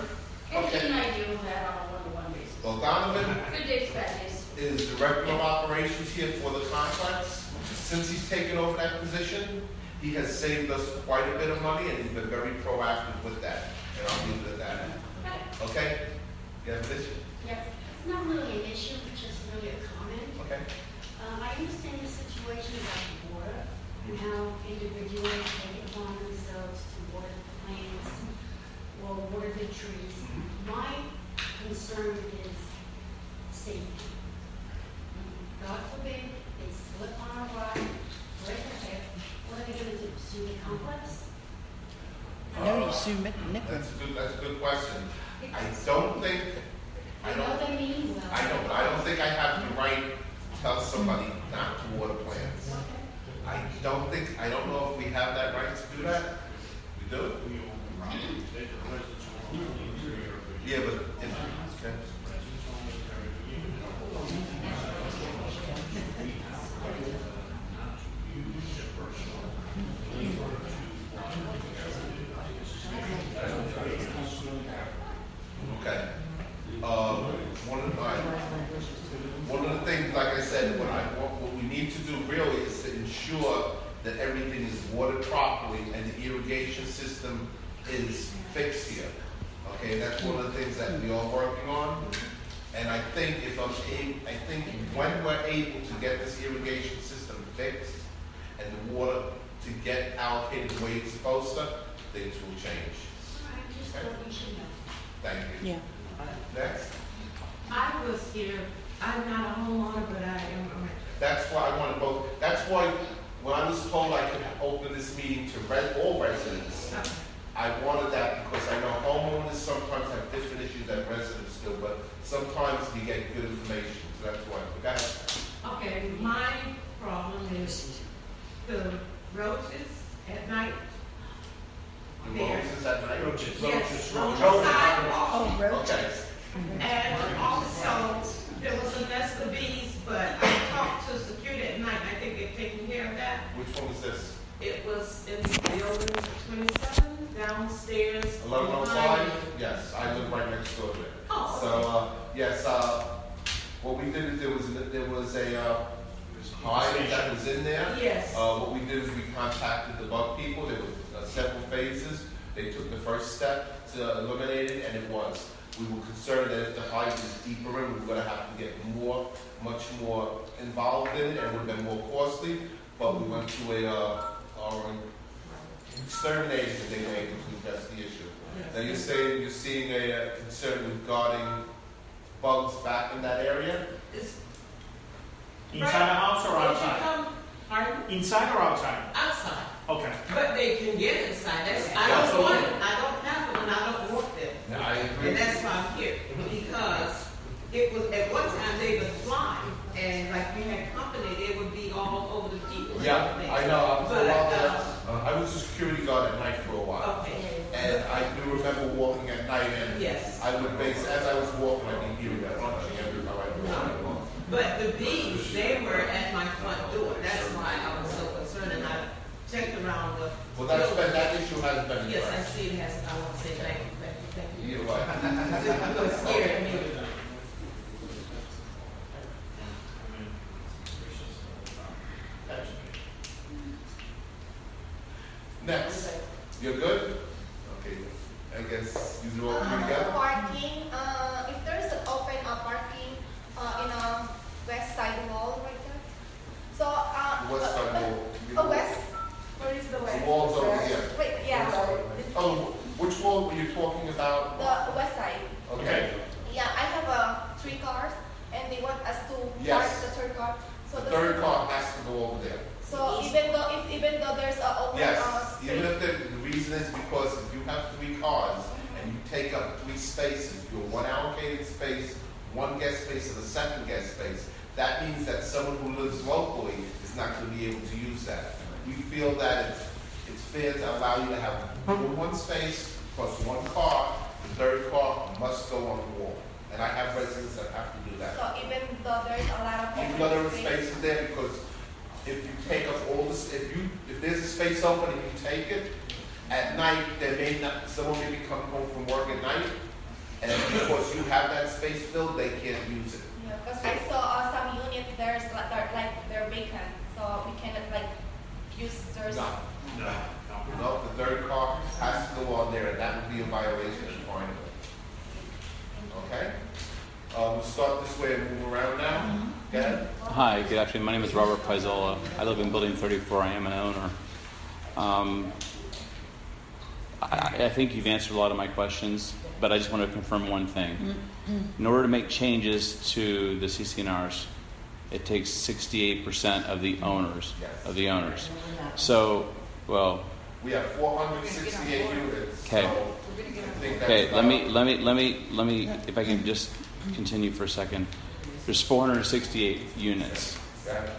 And Okay. and I deal that on a one-to-one basis. well, Donovan Good days, bad days. is Director of Operations here for the complex. Since he's taken over that position, he has saved us quite a bit of money, and he's been very proactive with that, and I'll leave it at that. Okay? You have a vision? Yes, it's not really an issue, it's just really a comment. Okay? Um, I understand the situation about the water and how individuals take it upon themselves to water the plants or water the trees. My concern is safety. God forbid, they on a rock, break a hip, what are they gonna do, sue the complex? No, you sue That's a good, that's a good question. I don't think, I I know don't, they mean well. I don't, I don't think I have the right to tell somebody not to water plants. I don't think, I don't know if we have that right to do that. We do? Yeah, but if, okay. Okay. Um, one of, all right. one of the things, like I said, what I, what, what we need to do really is to ensure that everything is watered properly and the irrigation system is fixed here. Okay, that's one of the things that we are working on. And I think if I'm able, I think when we're able to get this irrigation system fixed and the water to get allocated the way it's supposed to, things will change. I just thought we know. Thank you. Yeah. Next. I was here, I'm not a homeowner, but I am a renter. That's why I wanted both, that's why, when I was told I could open this meeting to res, all residents, I wanted that because I know homeowners sometimes have different issues than residents do, but sometimes you get good information, so that's why, we got it. Okay, my problem is the roaches at night. The There. roses at night? Yes, on the Roaches. sidewalk. Oh, Okay. And also, there was a nest of bees, but I talked to security at night, and I think they're taking care of that. Which one was this? It was in the building twenty-seven downstairs. Eleven oh behind- five? Yes, I live right next door to it. Oh, So, uh, yes, uh, what we did is there was, there was a, uh, hive that was in there. Yes. Uh, what we did is we contacted the bug people, there were uh, several phases. They took the first step to eliminate it, and it was. We were concerned that if the hive is deeper in, we were gonna have to get more, much more involved in it, and it would have been more costly. But we went to a, uh, our exterminator that they made to address the issue. Now you're saying you're seeing a uh, concern regarding bugs back in that area? It's Inside the house or When you outside? come- Pardon? Inside or outside? Outside. Okay. But they can get inside, that's, I That's don't want okay. it, I don't have it, and I don't want them. Yeah, I agree. And that's why I'm here, because it was, at one time, they would fly, and like we had company, they would be all over the people. Yeah. I know, I was a But, uh. I was a security guard at night for a while. Okay, And I do remember walking at night and Yes. I would base, as I was walking, I'd be hearing that crunching every time I walked. but the bees, they were at my front door, that's why I was so concerned, and I checked around the. Well, that's been, that issue hasn't been Yes, I see it has, I want to say thank you, thank you, thank you. Either way. It was scared me. Next, you're good? Okay, I guess you all Uh? Parking, uh, if there's an open uh, parking uh, in a west side wall right there. So, uh. The west side wall. Uh, west, where is the west? wall's over here. Wait, Yes. The third car. So The the third car has to go over there. So even though if even though there's a open Yes, uh, space. even if the, the reason is because if you have three cars and you take up three spaces, your one allocated space, one guest space, and a second guest space, that means that someone who lives locally is not going to be able to use that. We feel that it's, it's fair to allow you to have one space plus one car. The third car must go on the wall. And I have residents that have to do that. So even though there's a lot of Even though there open are space. spaces there, because if you take up all this, if you, if there's a space open and you take it, at night, there may not, someone may be coming home from work at night, and because you have that space filled, they can't use it. Yeah, because I saw uh, some unit there's like they're, like they're vacant, so we cannot like use there's. No, no, no, the third car has to go on there, and that would be a violation and fine. Okay? Uh, we'll start this way and move around now. Go ahead. Hi, good afternoon. My name is Robert Paizola. I live in Building 34. I am an owner. Um, I, I think you've answered a lot of my questions, but I just want to confirm one thing. In order to make changes to the CC&Rs, it takes 68% of the owners of the owners. So, well, We have four hundred sixty-eight units. Okay. so I think that's Okay, let me let me let me let me if I can just continue for a second. There's 468 units. Okay.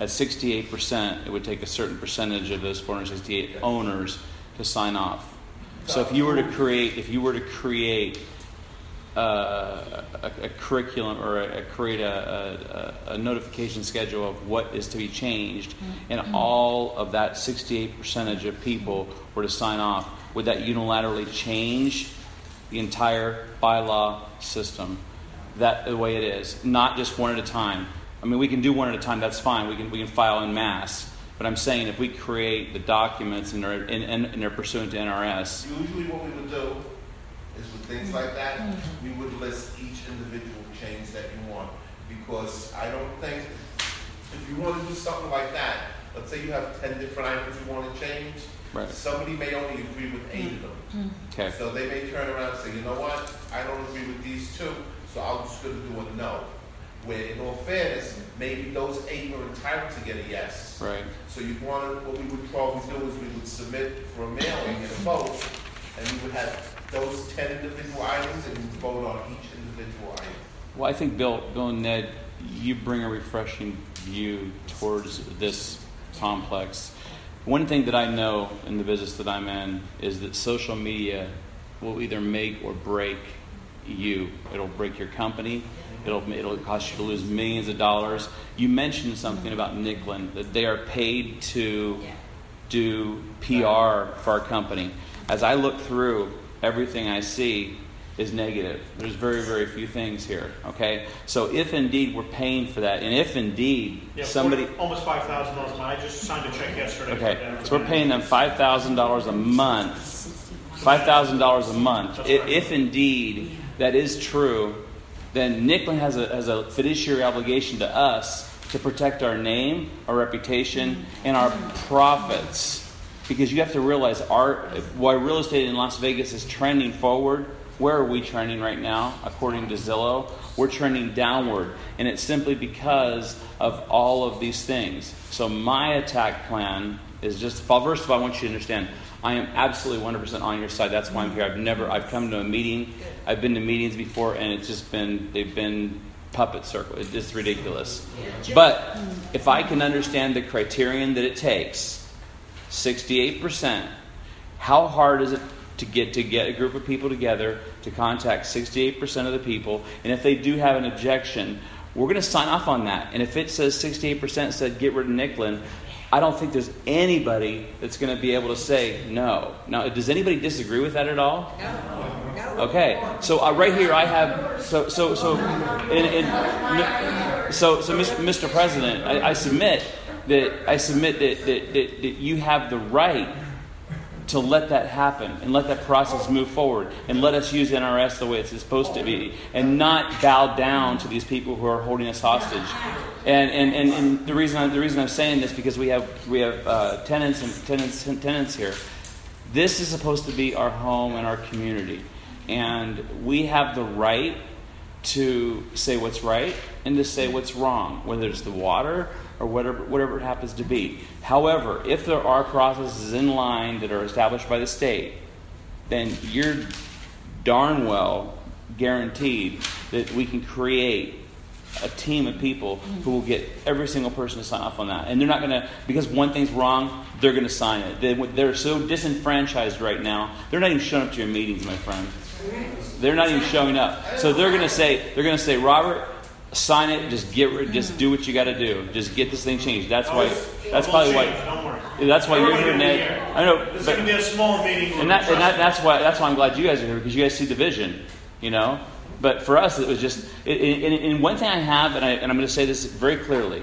At 68%, it would take a certain percentage of those 468 owners to sign off. So if you were to create if you were to create uh, a, a curriculum or a, a create a, a, a notification schedule of what is to be changed, and all of that 68 percentage of people were to sign off, would that unilaterally change the entire bylaw system? That the way it is, not just one at a time. I mean, we can do one at a time. That's fine. We can we can file in mass. But I'm saying if we create the documents and they're, and, and, and they're pursuant to NRS, Usually what we would do is with things like that, we would list each individual change that you want. Because I don't think, if you want to do something like that, let's say you have ten different items you want to change, Right. somebody may only agree with eight of them. Okay. So they may turn around and say, you know what, I don't agree with these two, so I'm just gonna do a no. Where in all fairness, maybe those eight were entitled to get a yes. right? So you'd want to, what we would probably do is we would submit for a mailing and a vote, and we would have those ten individual items and we'd vote on each individual item. Well, I think Bill, Bill and Ned, you bring a refreshing view towards this complex. One thing that I know in the business that I'm in is that social media will either make or break you. It'll break your company. It'll it'll cost you to lose millions of dollars. You mentioned something about Nicklin that they are paid to do PR for our company. As I look through everything I see is negative. There's very very few things here. Okay, so if indeed we're paying for that, and if indeed Yeah, somebody Almost five thousand dollars, a month. I just signed a check yesterday. Okay, so we're paying them five thousand dollars a month. Five thousand dollars a month. I- If indeed that is true, then Nicklin has a, has a fiduciary obligation to us to protect our name, our reputation, and our profits. Because you have to realize, our why real estate in Las Vegas is trending forward. Where are we trending right now? According to Zillow, we're trending downward, and it's simply because of all of these things. So my attack plan is just. well, First of all, I want you to understand, I am absolutely 100% on your side. That's why I'm here. I've never, I've come to a meeting, I've been to meetings before, and it's just been, they've been puppet circle. It's just ridiculous. But if I can understand the criterion that it takes, 68%, how hard is it to get to get a group of people together to contact 68% of the people? And if they do have an objection, we're going to sign off on that. And if it says 68% said get rid of Nicklin, I don't think there's anybody that's going to be able to say no. Now, does anybody disagree with that at all? No. Okay, so uh, right here I have so so so in, in, so so Mr. President, I, I submit that I submit that, that, that, that you have the right to let that happen and let that process move forward and let us use NRS the way it's supposed to be and not bow down to these people who are holding us hostage. And, and, and, and the reason I'm, the reason I'm saying this because we have we have uh, tenants and tenants and tenants here. This is supposed to be our home and our community, and we have the right to say what's right and to say what's wrong, whether it's the water or whatever, whatever it happens to be. However, if there are processes in line that are established by the state, then you're darn well guaranteed that we can create a team of people who will get every single person to sign off on that. And they're not going to, because one thing's wrong, they're going to sign it. They, they're so disenfranchised right now, they're not even showing up to your meetings, my friend. They're not even showing up. So they're going to say, they're going to say, Robert, sign it. Just get rid. Just do what you got to do. Just get this thing changed. That's why. That's probably why. That's why you're here, Ned. I know. It's going to be a small meeting. And, that, and that, that's why. That's why I'm glad you guys are here because you guys see the vision. You know. But for us, it was just. And one thing I have, and, I, and I'm going to say this very clearly.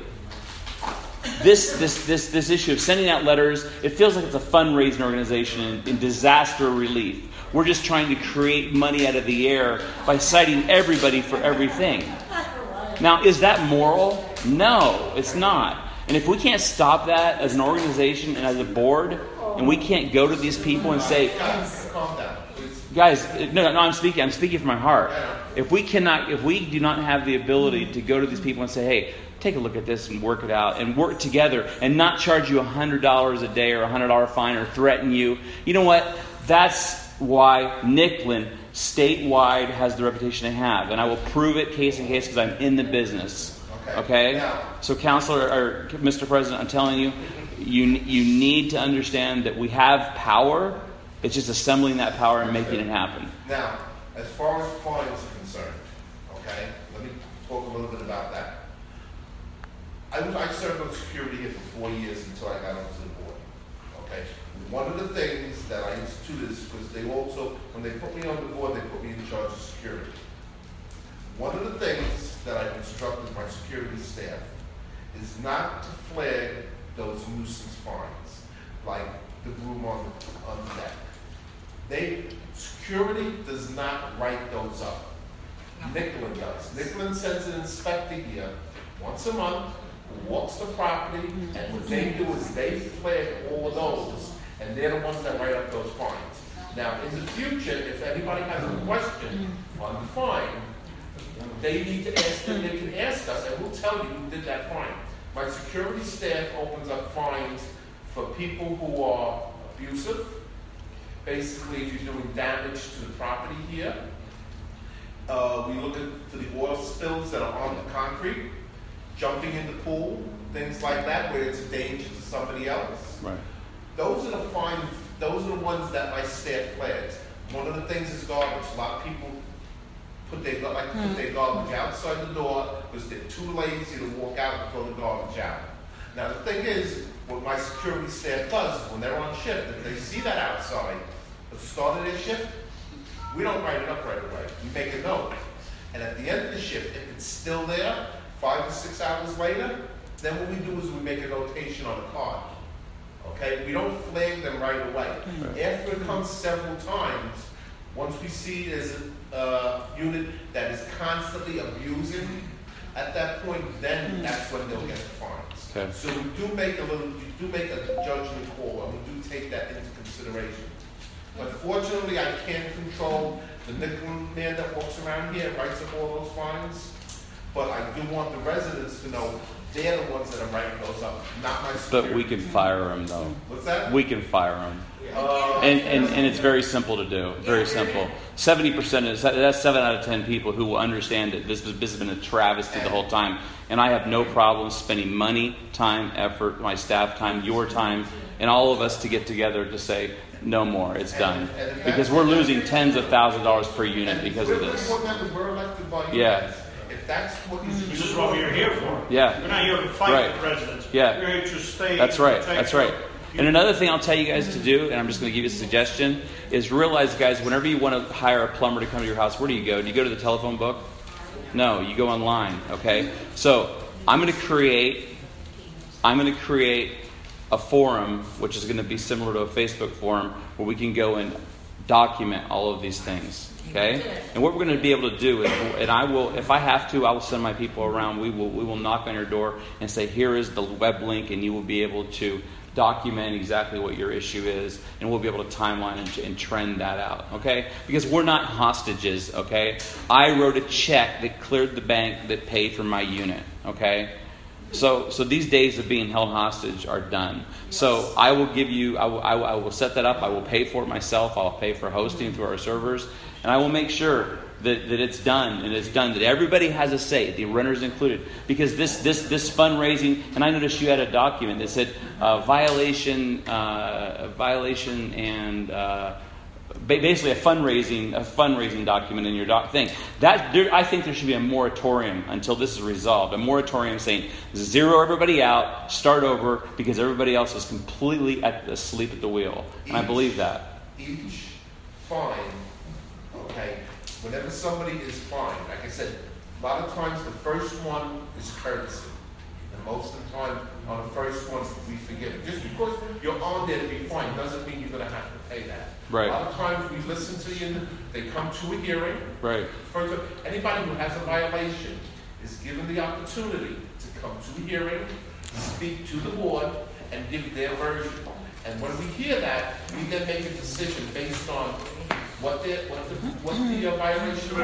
This, this, this, this issue of sending out letters, it feels like it's a fundraising organization in disaster relief. We're just trying to create money out of the air by citing everybody for everything. Now, is that moral? No, it's not. And if we can't stop that as an organization and as a board, and we can't go to these people and say, guys, no, no, I'm speaking, I'm speaking from my heart. If we cannot, if we do not have the ability to go to these people and say, hey, take a look at this and work it out and work together and not charge you $100 a day or a $100 fine or threaten you, you know what? That's why Nicklin statewide has the reputation they have. And I will prove it case in case because I'm in the business. Okay? okay? So, Counselor, or Mr. President, I'm telling you, you, you need to understand that we have power. It's just assembling that power and making it happen. Now, as far as fines are concerned, okay, let me talk a little bit about that. I, was, I served on security here for four years until I got onto the board. Okay, one of the things that I instituted is because they also, when they put me on the board, they put me in charge of security. One of the things that I've instructed my security staff is not to flag those nuisance fines, like the broom on, on deck. They, security does not write those up. Nicklin does. Nicklin sends an inspector here once a month who walks the property, and what they do is they flag all of those and they're the ones that write up those fines. Now, in the future, if anybody has a question on the fine, they need to ask them, they can ask us, and we'll tell you who did that fine. My security staff opens up fines for people who are abusive. Basically, if you're doing damage to the property here, uh, we look at for the oil spills that are on the concrete, jumping in the pool, things like that, where it's a danger to somebody else. Right. Those are the fines, those are the ones that my staff flags. One of the things is garbage. A lot of people put their, like to put their garbage outside the door because they're too lazy to walk out and throw the garbage out. Now the thing is, what my security staff does when they're on shift, if they see that outside, at the start of their shift, we don't write it up right away. We make a note. And at the end of the shift, if it's still there, five to six hours later, then what we do is we make a notation on the card. Okay, we don't flag them right away. Right. After it comes several times, once we see there's a uh, unit that is constantly abusing, at that point, then mm. that's when they'll get the fines. Okay. So we do make a little, we do make a judgment call, and we do take that into consideration. But fortunately, I can't control the nickel man that walks around here and writes up all those fines. But I do want the residents to know they're the ones that are writing those up, not my But we can fire them, though. What's that? We can fire them. Uh, and, and, and it's very simple to do. Very simple. 70% is that's 7 out of 10 people who will understand that this, this has been a travesty the whole time. And I have no problem spending money, time, effort, my staff time, your time, and all of us to get together to say, no more, it's done. Because we're losing tens of thousands of dollars per unit because of this. Yeah that's what This is what we're here for. Yeah. We're not here to fight right. the president. Yeah. We're here to stay. That's right. That's right. And another thing I'll tell you guys to do, and I'm just going to give you a suggestion, is realize, guys, whenever you want to hire a plumber to come to your house, where do you go? Do you go to the telephone book? No, you go online. Okay. So I'm going to create. I'm going to create a forum, which is going to be similar to a Facebook forum, where we can go and document all of these things. Okay? And what we're going to be able to do is, and I will, if I have to, I will send my people around. We will, we will knock on your door and say, here is the web link, and you will be able to document exactly what your issue is, and we'll be able to timeline and, and, trend that out, okay? Because we're not hostages, okay? I wrote a check that cleared the bank that paid for my unit, okay? So, so these days of being held hostage are done. So I will give you, I will, I will, set that up. I will pay for it myself. I'll pay for hosting through our servers, and I will make sure that, that it's done and it's done that everybody has a say the renters included because this this this fundraising and i noticed you had a document that said uh, violation uh, violation and uh, basically a fundraising a fundraising document in your doc thing. That there, i think there should be a moratorium until this is resolved. A moratorium saying zero everybody out start over because everybody else is completely at, asleep at the wheel. And i believe that. each fine okay. Whenever somebody is fined, like I said, a lot of times the first one is courtesy. And most of the time, on the first ones we forgive it. Just because you're on there to be fined doesn't mean you're going to have to pay that. Right. A lot of times we listen to you, they come to a hearing. Right. First, anybody who has a violation is given the opportunity to come to a hearing, speak to the board, and give their version. And when we hear that, we then make a decision based on what the, what the, what the uh, violation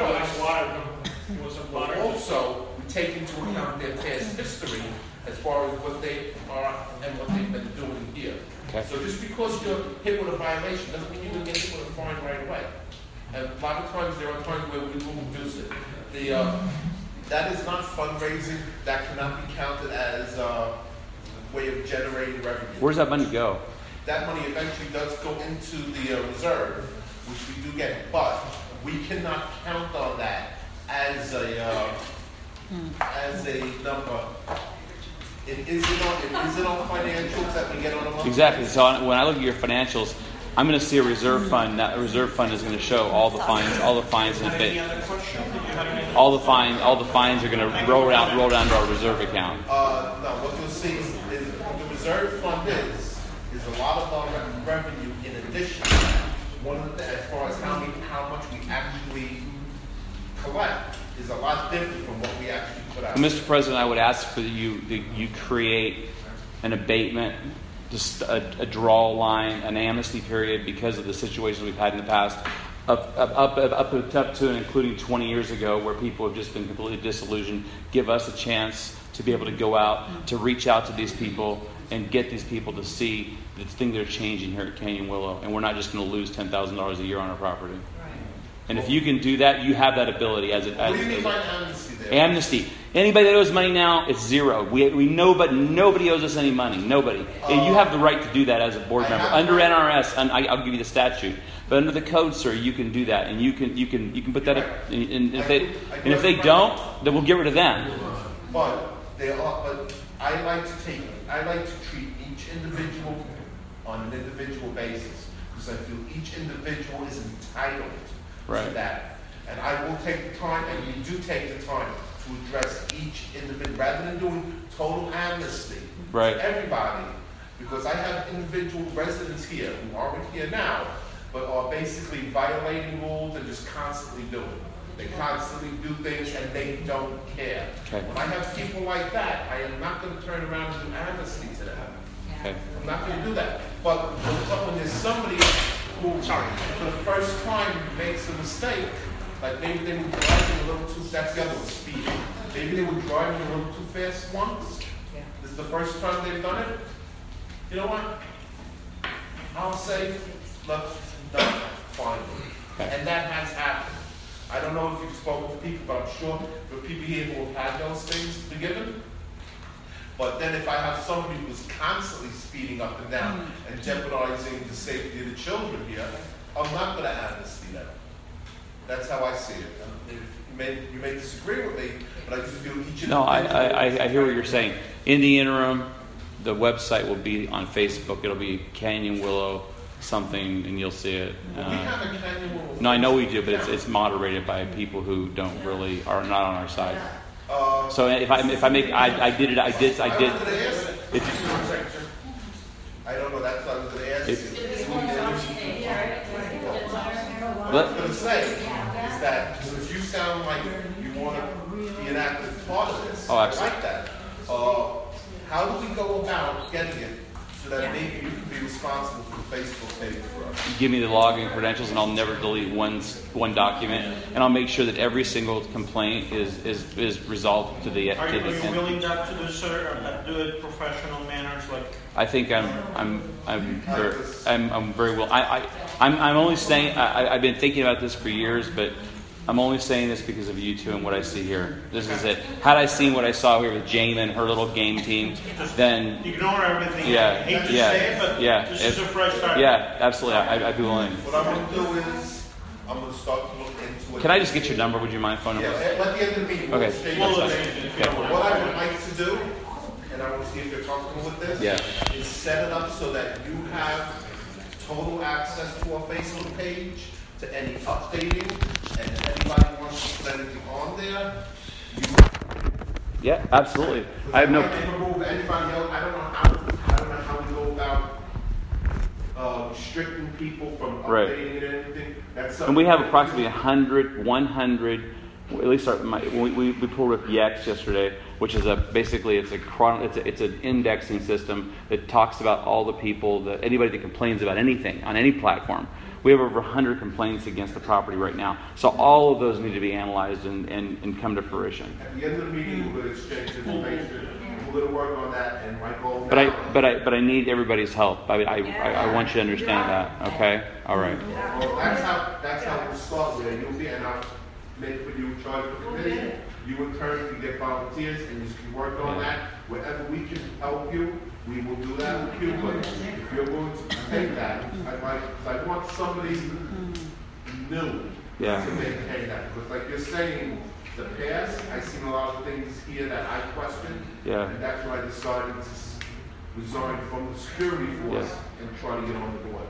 was. But also, we take into account their past history as far as what they are and what they've been doing here. Okay. So just because you're hit with a violation doesn't mean you're going to get hit with a fine right away. And a lot of times there are times where we will reduce it. The, uh, that is not fundraising. That cannot be counted as uh, a way of generating revenue. Where does that money go? That money eventually does go into the uh, reserve which we do get, but we cannot count on that as a uh, as a number. It isn't on it isn't on financials that we get on a monthly. Exactly. So when I look at your financials, I'm going to see a reserve fund. That reserve fund is going to show all the fines, all the fines and fit. All the fines, all the fines are going to roll down, roll down to our reserve account. Uh, no, what you'll see is, is the reserve fund is is a lot of our revenue in addition one of the, as far as how, we, how much we actually collect is a lot different from what we actually put out. Mr. President, I would ask for you that you create an abatement, just a, a draw line, an amnesty period because of the situations we've had in the past. Up, up, up, up, up to and including 20 years ago, where people have just been completely disillusioned, give us a chance to be able to go out, to reach out to these people, and get these people to see the thing they're changing here at Canyon Willow, and we're not just going to lose ten thousand dollars a year on our property. And if you can do that, you have that ability as, a, as what do you mean by amnesty? There? Amnesty. Anybody that owes money now, it's zero. We, we know, but nobody owes us any money. Nobody. And you have the right to do that as a board member under NRS. And I, will give you the statute. But under the code, sir, you can do that, and you can you can you can put that. Up, and, and if they and if they don't, then we'll get rid of them. But they are. But I like to take. I like to treat each individual on an individual basis because I feel each individual is entitled right. to that. And I will take the time, and you do take the time to address each individual rather than doing total amnesty right. to everybody. Because I have individual residents here who aren't here now, but are basically violating rules and just constantly doing it. They constantly do things and they don't care. Okay. When I have people like that, I am not going to turn around and do amnesty to them. Okay. I'm not going to do that. But, but when there's somebody who, sorry, for the first time makes a mistake, like maybe they were driving a little too, that's the other one, speed. Maybe they were driving a little too fast once. Yeah. This is the first time they've done it. You know what? I'll say, let's done, fine. And that has happened. I don't know if you've spoken to people, but I'm sure there are people here who have had those things forgiven. But then if I have somebody who's constantly speeding up and down mm. and jeopardizing the safety of the children here, I'm not going to amnesty them. That's how I see it. You may, you may disagree with me, but I just feel each No, I, I, I hear what you're saying. In the interim, the website will be on Facebook. It'll be Canyon Willow something, and you'll see it. Uh, no, I know we do, but it's, it's moderated by people who don't really are not on our side. Uh, so if I if I make I, I did it I did I did. I don't know. That's what I was going to ask you. what I was gonna say is that, since you sound like you wanna be an active part of this. Oh, I like that. Uh, how do we go about getting it so that maybe you can be responsible for the Facebook page for us? give me the login credentials and I'll never delete one, one document. And I'll make sure that every single complaint is, is, is resolved to the, Are to you, are the you end. willing that to do, sir, or that do it professional manners, like? I think I'm, I'm, I'm, very, I'm, I'm very well. I, I, I'm, I'm only saying. I, I- I've been thinking about this for years, but I'm only saying this because of you two and what I see here. This is it. Had I seen what I saw here with Jane and her little game team, then Ignore everything. yeah, I hate to yeah, say it, but yeah. this If- is a fresh start. Yeah, absolutely. I, I'd be willing. What I'm gonna do is, I'm gonna start to look into it. Can I just get your number? Would you mind phone Yeah, number? at at the end of the meeting, we'll Okay. stay Well, with listen, it. if you don't mind. What I would like to do, and I want to see if you're comfortable with this. Yeah. Is set it up so that you have total access to our Facebook page, to any updating, and if anybody wants to put anything on there, Yeah, absolutely. I have no. I can remove anybody else, I don't know how, I don't know how we go about, uh, restricting people from Right. updating it or anything. That's And we have approximately 100, 100, at least our, my, we, we we pulled up Yext yesterday, which is a, basically, it's a, chron- it's a, it's an indexing system that talks about all the people, that anybody that complains about anything on any platform. We have over 100 complaints against the property right now. So all of those need to be analyzed and, and, and come to fruition. At the end of the meeting, we'll exchange information, we're gonna work on that, and my goal But I, but I, but I need everybody's help. I, I, I I want you to understand that, okay? All right. Well, that's how, that's how we'll start with you'll be, and I'll make with you charge of the committee. You in turn can get volunteers, and you can work on that, wherever we can help you, we will do that with you, but if you're willing to take that, I'd like, 'cause I want somebody mm. new Yeah. to maintain that, because like you're saying, the past, I've seen a lot of things here that I questioned. Yeah. And that's why I decided to resign from the security force Yeah. and try to get on the board.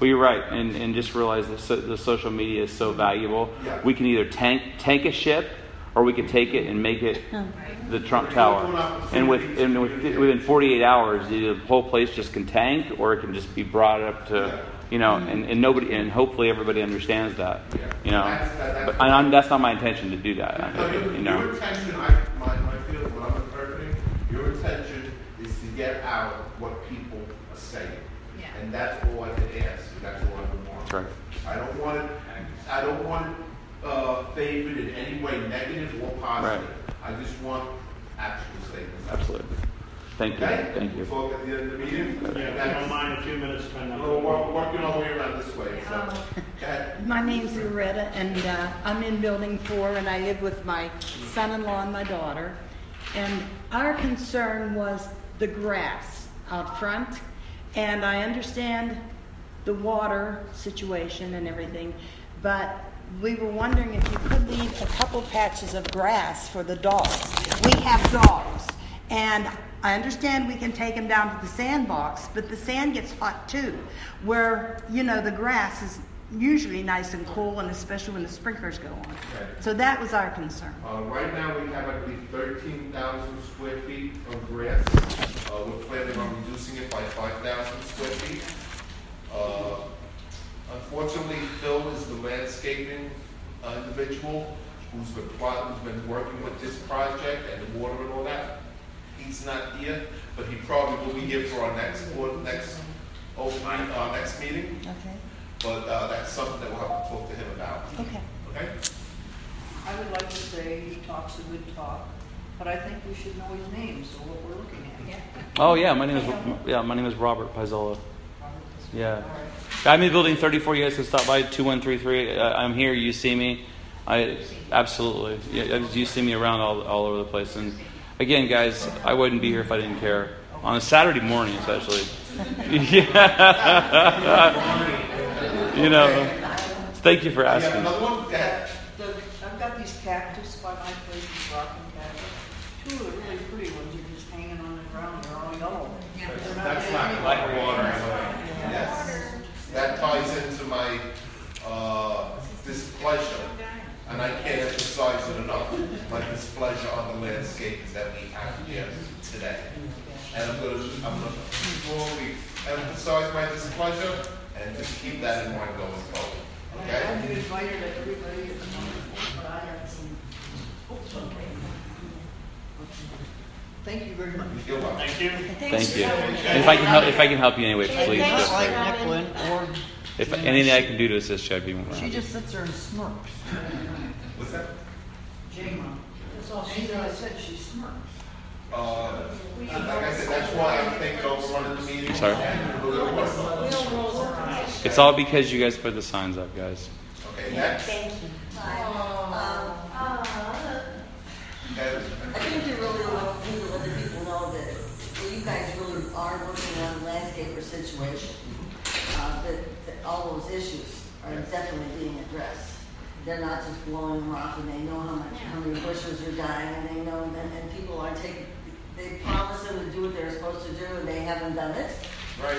Well, you're right, and, and just realize that so, the social media is so valuable. Yeah. We can either tank tank a ship, or we could take it and make it oh. the Trump Tower. And with and with, within 48 hours, the whole place just can tank, or it can just be brought up to, you know, and, and nobody and hopefully everybody understands that, you know. That's- But and I'm, that's not my intention to do that, No, your, you know. your intention, I, my, my feeling, what I'm interpreting, your intention is to get out what people are saying. And that's all I can ask, and that's all I want. Right. I don't want it, I don't want it, favored in any way, negative or positive. I just want actual statements. Absolutely. Thank you. Okay? Thank you. Talk at the end of the meeting. Yeah, if you don't mind, a few minutes, time We're, we're working our way around this way, so. Go ahead. My name's Loretta, and uh, I'm in Building 4, and I live with my son-in-law and my daughter. And our concern was the grass out front, and I understand the water situation and everything, but we were wondering if you could leave a couple patches of grass for the dogs. We have dogs, and I understand we can take them down to the sandbox, but the sand gets hot too, where, you know, the grass is usually nice and cool, and especially when the sprinklers go on. So that was our concern. Uh, right now, we have, I believe, thirteen thousand square feet of grass. Uh, we're planning on reducing it by five thousand square feet. Uh, unfortunately, Phil is the landscaping uh, individual who's been, pl- who's been working with this project and the water and all that. He's not here, but he probably will be here for our next, board next, open, uh, next meeting. Okay. But, uh, that's something that we'll have to talk to him about. Okay. Okay? I would like to say he talks a good talk, but I think we should know his name, so what we're looking at. Oh yeah, my name is yeah, my name is Robert Paizola. Yeah, I'm in building 34. You guys can stop by 2133. Uh, I'm here. You see me. I absolutely. Yeah, you see me around all, all over the place. And again, guys, I wouldn't be here if I didn't care. On a Saturday morning, especially. yeah. you know. Thank you for asking. another one? Go I've got these cactus by my place, these rocking cactus. Two of the really pretty ones are just hanging on the ground, they're all yellow. They're That's not like water. Ties into my, uh, displeasure, and I can't emphasize it enough, my displeasure on the landscapes that we have here today. And I'm gonna, I'm gonna slowly emphasize my displeasure and just keep that in mind going forward. Okay? I've invited everybody at the moment, but I have some. Oops, okay. Thank you very much. You're welcome. Thank you. Thank you. And if I can help, if I can help you in any way, please. Not Just, like Nicklin, or. If anything I can do to assist you, I'd be more. She happy. just sits there and smirks. What's that? Jama. That's all she does. I said she smirks. Uh, like I said, that's why I think thinking over one of the meetings. Sorry. We don't roll our eyes. It's all because you guys put the signs up, guys. Okay, next. Thank you. Um, I think you really want need to let the people know that you guys really are working on a landscaper situation. All those issues are definitely being addressed. They're not just blowing them off and they know how much, how many bushes are dying and they know, and, and people are taking, they promise them to do what they're supposed to do and they haven't done it. Right.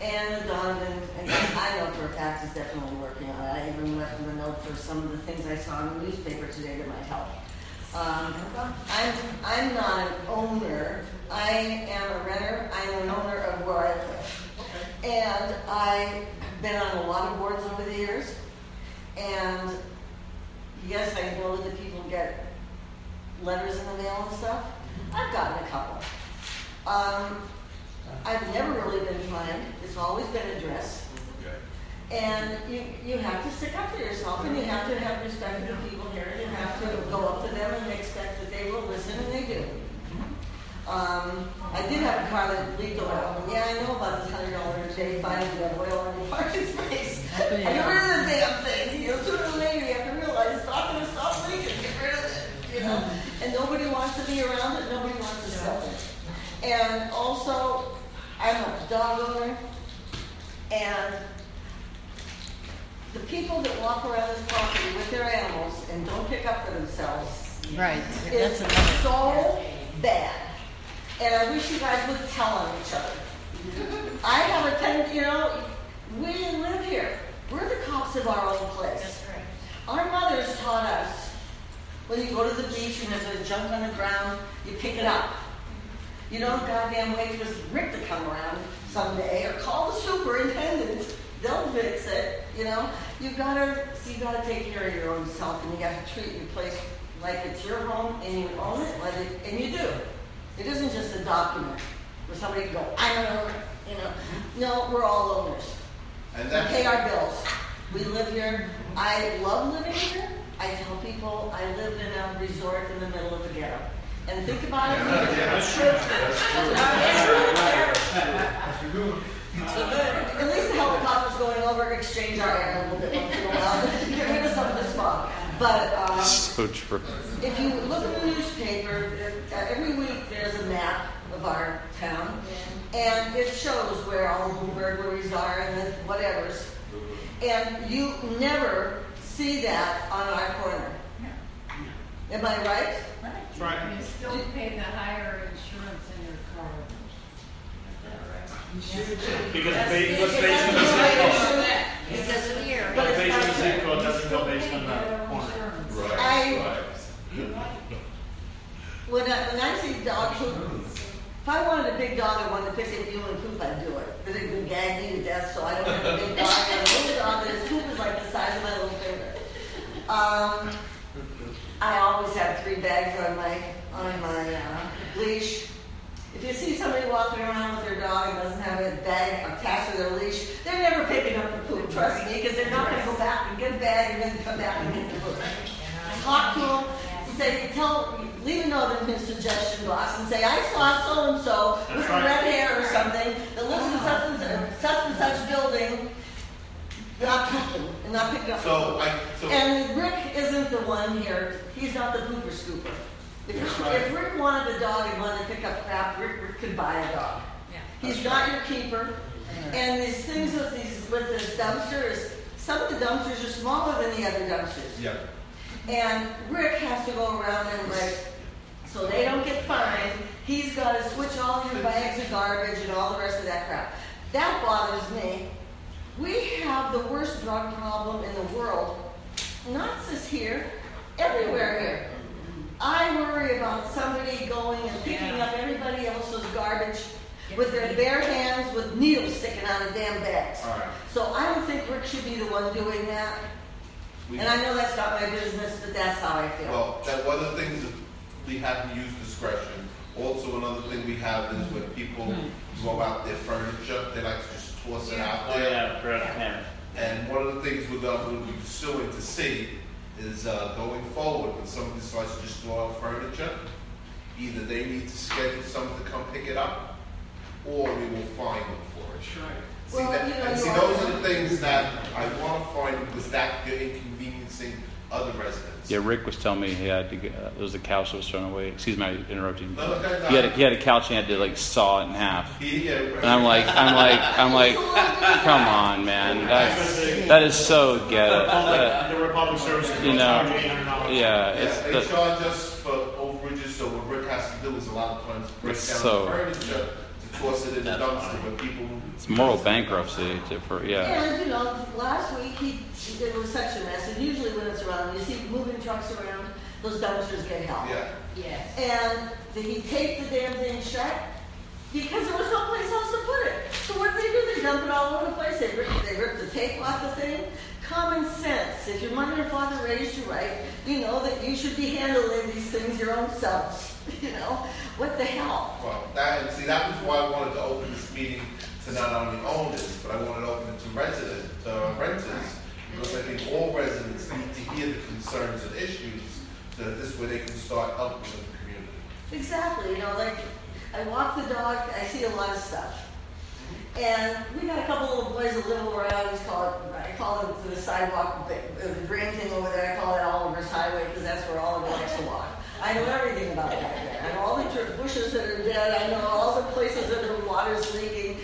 And Donovan, and I know for a fact is definitely working on it. I even left him a note for some of the things I saw in the newspaper today that might help. Um, I'm, I'm not an owner. I am a renter. I'm an owner of where I live. And I've been on a lot of boards over the years. And yes, I know that people get letters in the mail and stuff. I've gotten a couple. Um, I've never really been fined. It's always been addressed. Okay. And you, you have to stick up for yourself and you have to have respect for the people here. and You have to go up to them and expect that they will listen and they do. Um, I did have a car that leaked oil. And yeah, I know about this hundred dollar a day fine if you have oil in your parking space. I get rid of the damn thing. You know, sooner or later you have to realize it's not going to stop leaking. Get rid of it. You know, and nobody wants to be around it. Nobody wants to sell it. And also, I'm a dog owner, and the people that walk around this property with their animals and don't pick up for themselves Right. is so bad. And I wish you guys would tell on each other. I have a tendency, you know, we didn't live here. We're the cops of our own place. Our mothers taught us when you go to the beach and there's a junk on the ground, you pick it up. You don't goddamn wait for Rick to come around someday or call the superintendent. They'll fix it, you know. you've gotta, so you gotta take care of your own self and you gotta treat your place like it's your home and you own it, let it, and you do. It isn't just a document where somebody can go, I'm an owner, you know. No, we're all owners. And We pay our bills. We live here. I love living here. I tell people I live in a resort in the middle of the ghetto. And think about it. That's true. At least the helicopter's going over, exchange our air a little bit once in a while, get rid of some of the smog. But um, So true. If you look in the newspaper, uh, every week there's a map of our town, and it shows where all the burglaries are and the whatevers. And you never see that on our corner. Am I right? That's right. You still pay the higher insurance in your car. Because ba- what's based on the zip code. It doesn't here. But it's based on the not zip true. code doesn't go based on the corner. I, when I, when I see dog poop, if I wanted a big dog and wanted to pick up human poop, I'd do it. But it would gag me to death, so I don't have a big dog. I have a little dog that his poop is like the size of my little finger. Um, I always have three bags on my, on my, uh, leash. If you see somebody walking around with their dog and doesn't have a bag attached to their leash, they're never picking up the poop, trust me, because they're not gonna go back and get a bag and then come back and get the poop. Talk to them, say, tell, leave a note in his suggestion box and say, I saw so-and-so with right. red hair or something that lives in such and such, such and such building, not pooping and not picking up. So. I, so. And Rick isn't the one here, he's not the pooper scooper. If, if Rick wanted a dog and wanted to pick up crap, Rick, Rick could buy a dog. He's not your keeper. And these things with these, with this dumpster is, some of the dumpsters are smaller than the other dumpsters. Yeah. And Rick has to go around and like, so they don't get fined, he's got to switch all your bags of garbage and all the rest of that crap. That bothers me. We have the worst drug problem in the world, not just here, everywhere here. I worry about somebody going and picking up everybody else's garbage. with their bare hands with needles sticking out of damn bags. Right. So I don't think Rick should be the one doing that. We- And I know that's not my business, but that's how I feel. Well, that one of the things that we have to use discretion. Also, another thing we have is when people throw out their furniture, they like to just toss it out Oh, there. yeah, for us, yeah. And one of the things we're going to be pursuing to see is uh, going forward, when somebody decides to just throw out furniture, either they need to schedule someone to come pick it up, or we will find them for it. That's right. See, Well, that, you know, and see, those are the things that I want to find because that you're inconveniencing other residents. Yeah, Rick was telling me he had to. Get, uh, there was a couch that was thrown away. Excuse me, I interrupted. No, no, no, no. He had a, he had a couch and he had to like saw it in half. Yeah, And I'm like, I'm like, I'm like, come on, man. That's, that is so ghetto. That- The Republic Service. you know, charge $800. yeah, it's Yeah, the, they charge us for overages, so what Rick has to do is a lot of times break down so- the furniture to toss it in the dumpster, but people. it's moral bankruptcy. To, for yeah. And, you know, last week, he, it was such a mess, and usually when it's around, you see moving trucks around, those dumpsters get held. Yeah. Yes. And did he take the damn thing shut? Because there was no place else to put it. So what did they do? They dump it all over the place. They rip, they rip the tape off the thing. Common sense. If your mother and father raised you right, you know that you should be handling these things your own selves. You know? What the hell? Well, that, and see, that was why I wanted to open this meeting to not only owners, but I wanted to open it to residents, to uh, renters, because I think all residents need to hear the concerns and issues, so that this way they can start helping the community. Exactly, you know, like, I walk the dog, I see a lot of stuff. And we got a couple little boys that live over, I always call it, I call it the sidewalk, uh, the green thing over there, I call it Oliver's Highway, because that's where Oliver likes to walk. I know everything about that there. I know all the bushes that are dead, I know all the places that the water's leaking.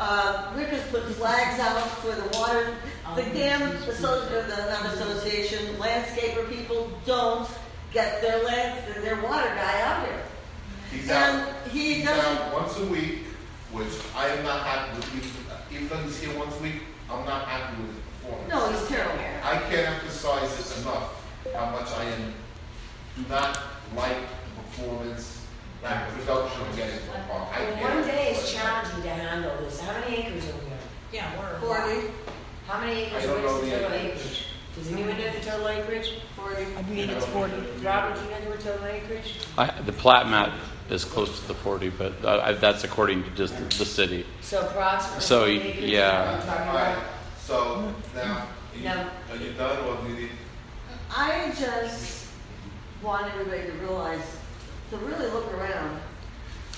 Uh, Rick has put flags out for the water, the damn, associ- or the, not association, landscaper people don't get their land, their water guy out here. He's And out, he he's doesn't- out once a week, which I am not happy with, even, even though he's here once a week, I'm not happy with his performance. No, he's terrible. I can't emphasize this enough, how much I am, do not like the performance and production I'm getting from Park. I Well, can't one day is challenging to handle this. How many acres are we on? Yeah, we're. Forty, How many acres? I don't What is know the the total acreage. acreage? Does anyone know the total acreage? forty. I believe it's 40. Robert, do you know the total acreage? I, the plat map is close to the 40, but uh, I, that's according to just the, the city. So approximately. So, acres yeah. what All right, so now, are you, No. are you done or do you need? I just want everybody to realize, to really look around.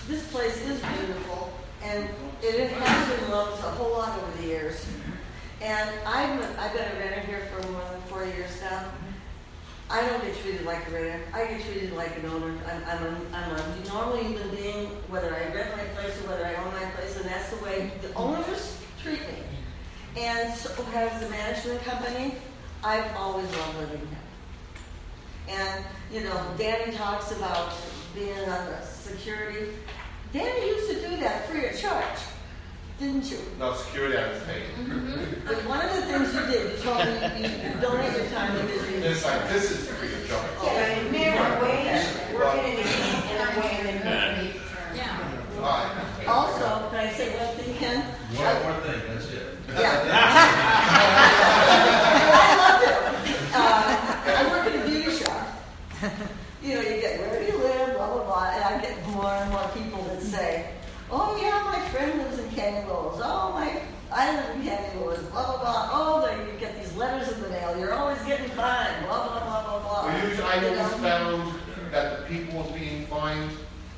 This place is beautiful, and it has been loved a whole lot over the years. And I'm, I've been a renter here for more than four years now. I don't get treated like a renter. I get treated like an owner. I'm, I'm, a, I'm a normal human being, whether I rent my place or whether I own my place, and that's the way the owners treat me. And so has the management company. I've always loved living here. And, you know, Danny talks about being on the security. Danny used to do that free of charge, didn't you? No, security I was paying. Mm-hmm. But one of the things you did, you told me you, you donate your time to this. It's like, this is free of charge. Yeah, but minimum wage, working in the heat and I'm weighing in the All right. Also, can I say one thing, Ken? One more thing, that's it. Yeah. I love it. Uh, I work in a beauty shop. You know, you get where do you live, blah blah blah, and I get more and more people that say, "Oh yeah, my friend lives in Canyon Willows. Oh my, I live in Canyon Willows. Blah blah blah. Oh, then you get these letters in the mail. You're always getting fined. Blah blah blah blah blah." Well, usually, I always know? found that the people being fined,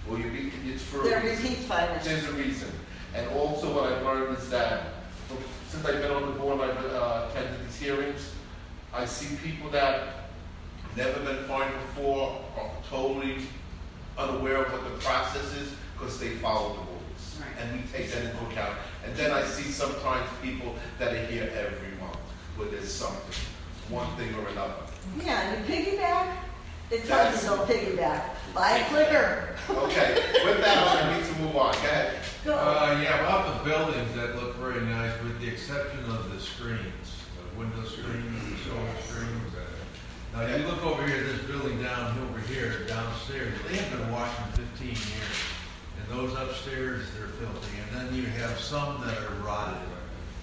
well, you be, it's for. They're repeat finers. There's a reason. And also what I've learned is that, since I've been on the board, I've uh, attended these hearings, I see people that never been fined before, are totally unaware of what the process is, because they follow the rules. And we take that into account. And then I see sometimes people that are here every month, where there's something, one thing or another. Yeah, and you piggyback. It tells you don't piggyback. Buy a clicker. Okay, with that, I need to move on, go ahead. Go. Uh, yeah, about the buildings that look very nice, with the exception of the screens, the window screens, the shoulder screens. uh, Now, you look over here, this building down over here, downstairs, they have been washed in fifteen years. And And those upstairs, they're filthy, and then you have some that are rotted.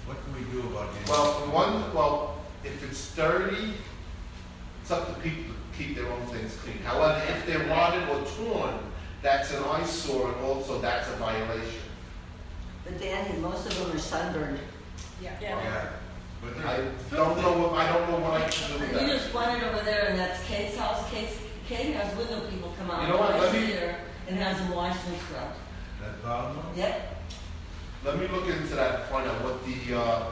What can we do about these? Well, one, well, if it's dirty, it's up to people to keep their own things clean. However, if they're rotted or torn, that's an eyesore and also that's a violation. But Danny, most of them are sunburned. Yeah, Yeah. but I they're don't know, what I don't know what I can do with You that. just wanted over there, and that's Kate's house. Kate's, Kate has window people come out You know what, let me- year and has a washed and scrubbed. That bottom one? Yep. Let me look into that and find out what the, uh,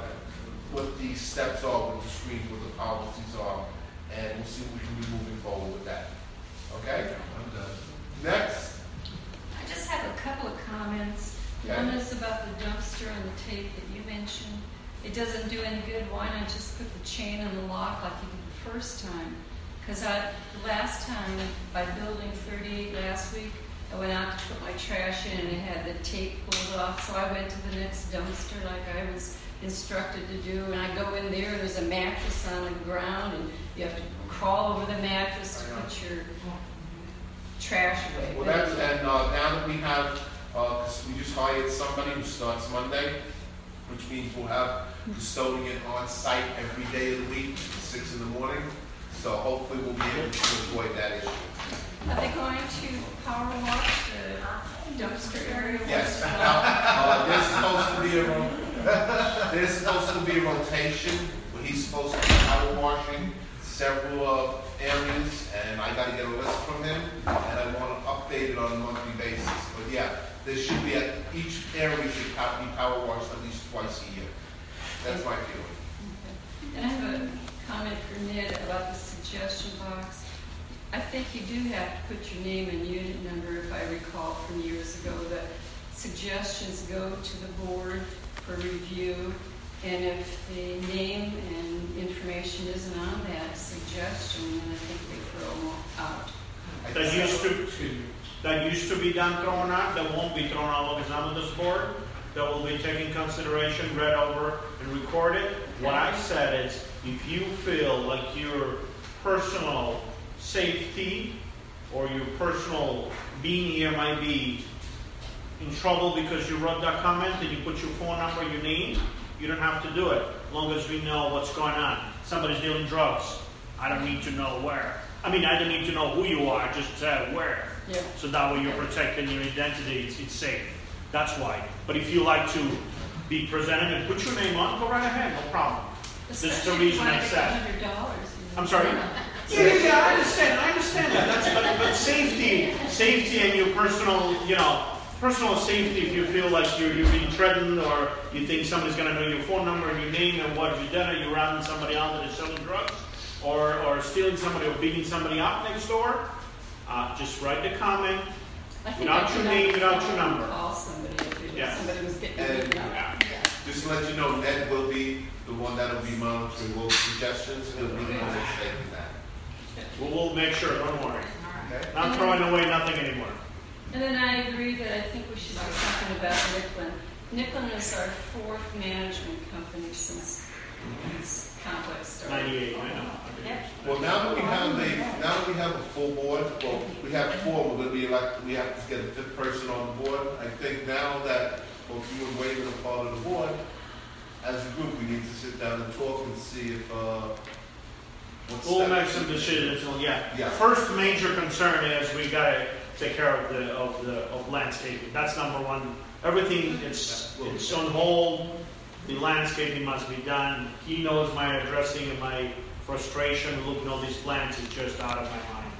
what the steps are with the screens, what the policies are, and we'll see if we can be moving forward with that. Okay? I'm done. Next, I just have a couple of comments. Okay. One is about the dumpster and the tape that you mentioned. It doesn't do any good. Why not just put the chain on the lock like you did the first time? Because I, the last time, by building 38 last week, I went out to put my trash in and it had the tape pulled off. So I went to the next dumpster like I was instructed to do. And I go in there and there's a mattress on the ground and you have to crawl over the mattress to put your trash away. well, that's, and, uh, now that we have, uh, we just hired somebody who starts Monday, which means we'll have custodian on site every day of the week, six in the morning. So hopefully we'll be able to avoid that issue. Are they going to power wash the dumpster area? Yes, now, uh, there's supposed to be a, ro- there's supposed to be a rotation, where he's supposed to be power washing several, uh, areas, and I gotta get a list from him, and I wanna update it on a monthly basis. But yeah, there should be, at each area should have, be power washed at least twice a year. That's my feeling. And I have a comment for Ned about the suggestion box. I think you do have to put your name and unit number, if I recall from years ago, that suggestions go to the board for review. And if the name and information isn't on that suggestion, then I think they throw them out. That used to, excuse me, that used to be done thrown out, that won't be thrown out because I'm on this board. That will be taken consideration, read over, and recorded. What I said is, if you feel like your personal safety or your personal being here might be in trouble because you wrote that comment and you put your phone number, your name, you don't have to do it, as long as we know what's going on. Somebody's dealing drugs. I don't need to know where. I mean, I don't need to know who you are, just uh, where. Yeah. So that way you're protecting your identity, it's, it's safe. That's why. But if you like to be presented and put your name on, go right ahead, no problem. This is the Especially reason I said. I'm sorry? Yeah, yeah, yeah, I understand, I understand that, that's, but, but safety, safety and your personal, you know, personal safety, if you feel like you're, you're being threatened, or you think somebody's gonna know your phone number and your name and what you've done, or you're routing somebody out that is selling drugs, or, or stealing somebody or beating somebody up next door, uh, just write the comment, I think without your name, not without your number. Call somebody if Yeah. somebody was getting And beaten up. just to let you know, Ned will be the one that'll be monitoring those suggestions, he'll be the one that's taking that. We'll, we'll make sure, don't worry. Okay? Not throwing away nothing anymore. And then I agree that I think we should do something about Nicklin. Nicklin is our fourth management company since this complex started. Ninety-eight, I know. Well, now that we have a, now that we have a full board, well, we have four, we're gonna be elect, we have to get a fifth person on the board. I think now that both you and Wade are part of the board, as a group, we need to sit down and talk and see if, uh, what's. We'll that- make some decisions, well, yeah. Yeah. First major concern is we gotta take care of the, of the, of landscaping, that's number one. Everything, it's, it's on hold, the landscaping must be done. He knows my addressing and my frustration, looking at all these plants is just out of my mind.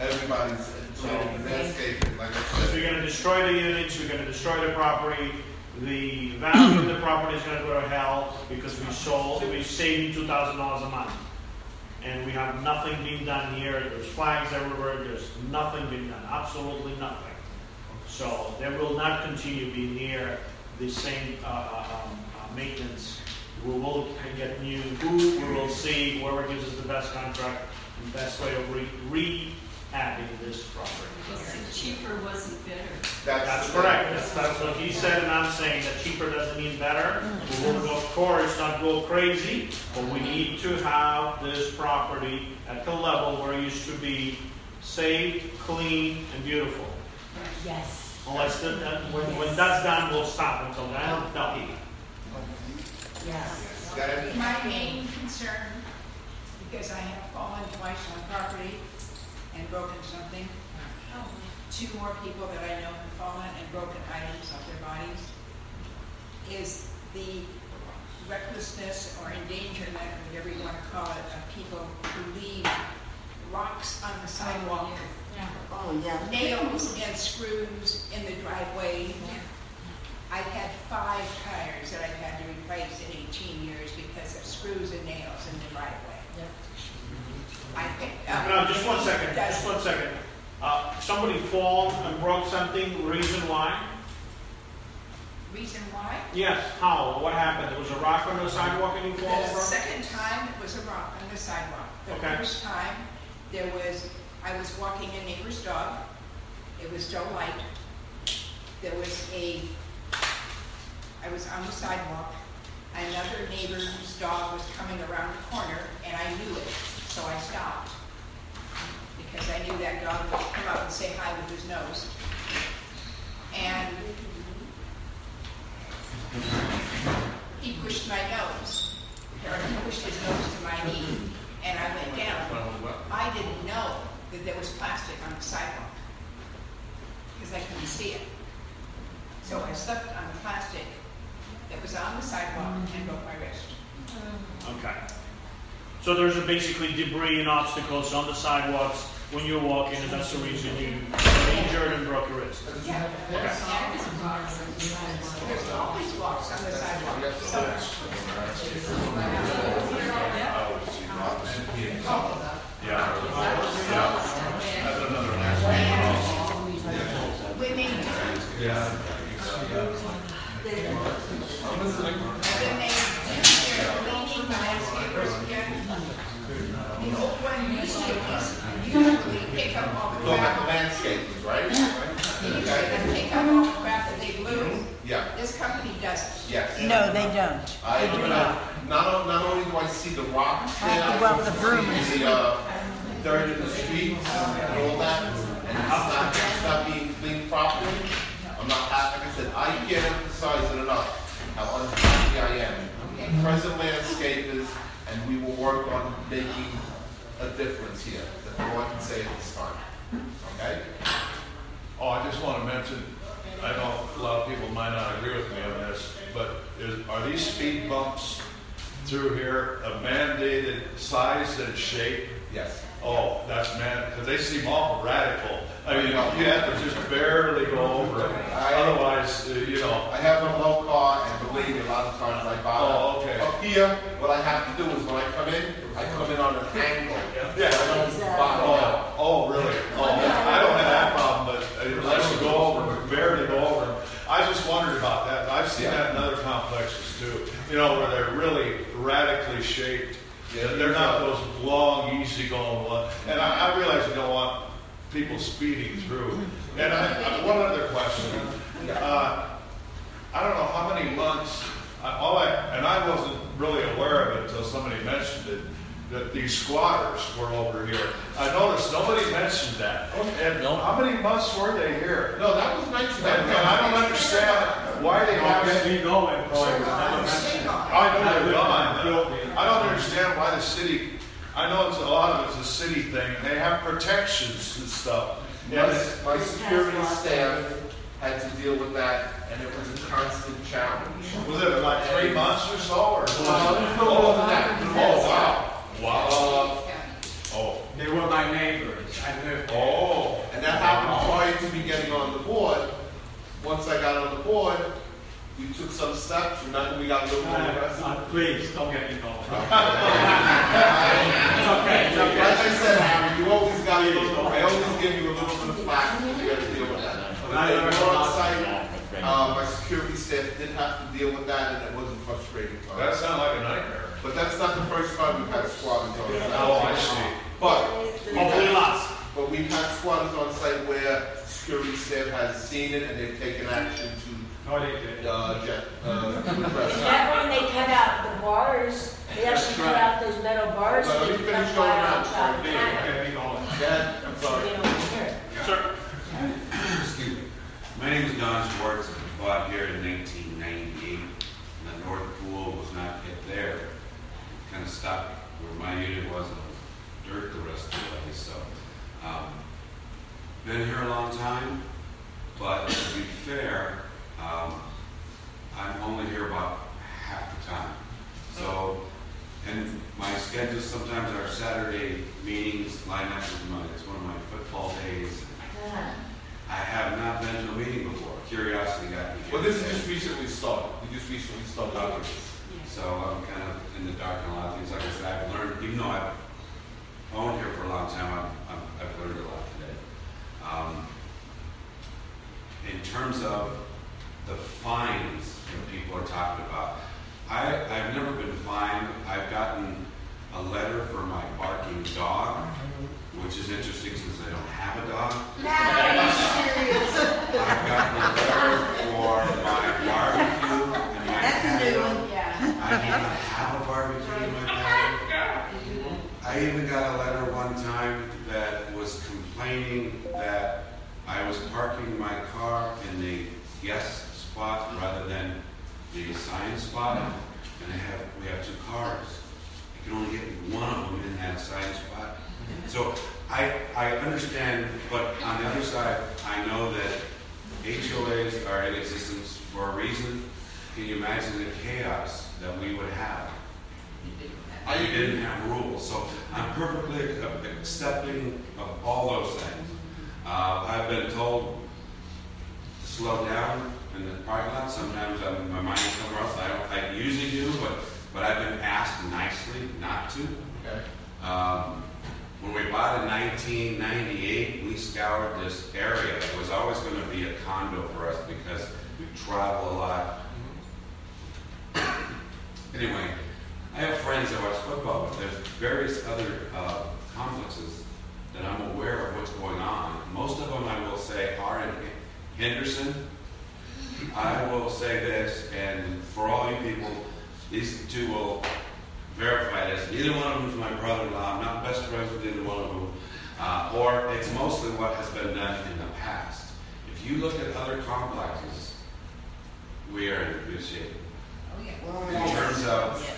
Everybody's, So- landscaping, like I So said. we're gonna destroy the units, we're gonna destroy the property, the value of the property is gonna go to hell because we sold, we saving two thousand dollars a month. And we have nothing being done here, there's flags everywhere, there's nothing being done, absolutely nothing. So there will not continue being near the same, uh, uh, um, uh, maintenance. We will get new, we will see, whoever gives us the best contract, and best way of re, rehabbing this property. Because the cheaper wasn't better. That's correct. That's, that's what he said, and I'm saying that cheaper doesn't mean better. We will, of course, not go crazy, but we need to have this property at the level where it used to be safe, clean, and beautiful. Yes. Unless, the- uh, when, when that's done, we'll stop until then. No. Yes. Go ahead. My main concern, because I have fallen twice on property and broken something, two more people that I know have fallen and broken items off their bodies, is the recklessness or endangerment, whatever you want to call it, of people who leave rocks on the sidewalk. Oh, yeah. Nails and screws in the driveway. I've had five tires that I've had to replace in eighteen years because of screws and nails in the driveway. I picked up. No, just one second, just one second. Uh, somebody fall and broke something, reason why? Reason why? Yes, how, what happened? There was a rock on the sidewalk and you fall The over? second time, it was a rock on the sidewalk. The Okay. first time, there was, I was walking a neighbor's dog. It was still light. There was a, I was on the sidewalk. Another neighbor's dog was coming around the corner, and I knew it, so I stopped. Because I knew that dog would come up and say hi with his nose. And he pushed my nose, or he pushed his nose to my knee, and I went down. I didn't know that there was plastic on the sidewalk, because I couldn't see it. So I slipped on the plastic that was on the sidewalk and broke my wrist. Okay. So there's basically debris and obstacles on the sidewalks when you're walking, and that's the reason you got injured and broke your wrist? Yeah. There's always walks on the sidewalk. Yeah. Again. The old one used to, usually pick up all the So like crap. landscapers, right? They used to pick up all the crap that they blew. Yeah. This company doesn't. Yes. No, they don't. I, They do not. not, on- not only do I see the rocks I have to go out with a broom and the, uh, dirt in the streets and all that, and it's not, it's not being cleaned properly. I'm not happy, like I said, I can't emphasize it enough, how unhappy I am. Present landscapers, and we will work on making a difference here. That's all I can say at this time. Okay? Oh, I just want to mention, I know a lot of people might not agree with me on this, but is, are these speed bumps through here a mandated size and shape? Yes. Oh, that's man, because they seem awful radical. I mean, you have to just barely go over it. I- Otherwise, uh, you know. I have a low car, and believe me, a lot of times I buy. Oh, okay. Up here, what I have to do is when I come in, I come in on an angle. Yeah. I don't bottom out. Oh, oh, really? Oh, I don't have that problem, but unless you go over, barely go over them. I just wondered about that. I've seen that in other complexes too. You know, where they're really radically shaped. Yeah, They're not those long, easy-going ones. And I, I realize you don't want people speeding through. And I, I, one other question. Uh, I don't know how many months, I- all I, and I wasn't really aware of it until somebody mentioned it, that these squatters were over here. I noticed nobody mentioned that. And how many months were they here? No, that was mentioned. And and I don't understand why they have. We go and I know they're gone. I don't understand why the city, I know it's a lot of it's a city thing. They have protections and stuff. My, my security staff had to deal with that, and it was a constant challenge. Was it like three months or so, or? Uh, it no more than that. Oh, wow. Wow. Uh, Oh. They were my neighbors. I lived there. Oh. And that happened prior to me getting on the board. Once I got on the board, we took some steps, and then we got a little more aggressive. Uh, Please, don't get me going. It's okay. Like I said, Harry, you always got a little, I always give you a little bit of flack because you gotta deal with that. But I when learned we were a on site, uh, my security staff did have to deal with that and it wasn't frustrating. for That us. sounded like a nightmare. But that's not the first time we've had squatters on site. Oh, I see. But. Hopefully lots. But we've had squatters on site where security staff has seen it and they've taken action to, No, they did. uh, jet, uh, to address. That when they cut out the bars, they actually cut out those metal bars. But let me that finish come going right around. outside the Okay, town. going. Dad, I'm sorry. They don't hear it. Sir, Excuse me. My name is Don Schwartz. I bought here in 1998. The north pool was not yet there. Kind of stopped where my unit was. and was dirt the rest of the way. So, um, been here a long time. But to be fair, um, I'm only here about half the time. So, and my schedules sometimes are Saturday meetings line up with my, it's one of my football days. I have not been to a meeting before. Curiosity got me. here. Well, this is just recently started. We just recently started. Okay. So I'm kind of in the dark on a lot of things. Like I said, I've learned, even though I've owned here for a long time, I've, I've, I've learned a lot today. Um, in terms of the fines that people are talking about, I, I've never been fined. I've gotten a letter for my barking dog, which is interesting since I don't have a dog. I've gotten a letter for my barbecue and my That's a new patio. one. I do not have a barbecue in my patio. I even got a letter one time that was complaining that I was parking my car in the guest spot rather than the assigned spot. And have, we have two cars. I can only get one of them in that assigned spot. So I, I understand, but on the other side, I know that HOAs are in existence for a reason. Can you imagine the chaos that we would have? I didn't have rules, so I'm perfectly accepting of all those things. Uh, I've been told to slow down in the parking lot. Sometimes I'm, my mind is somewhere else. I don't, I usually do, but, but I've been asked nicely not to. Um, when we bought in 1998, we scoured this area. It was always going to be a condo for us because we travel a lot. Anyway, I have friends that watch football, but there's various other uh, complexes that I'm aware of what's going on. Most of them, I will say, are in Henderson. I will say this, and for all you people, these two will verify this. Neither one of them is my brother-in-law. I'm not best friends with either one of them. Uh, or it's mostly what has been done in the past. If you look at other complexes, we are in good shape. In terms of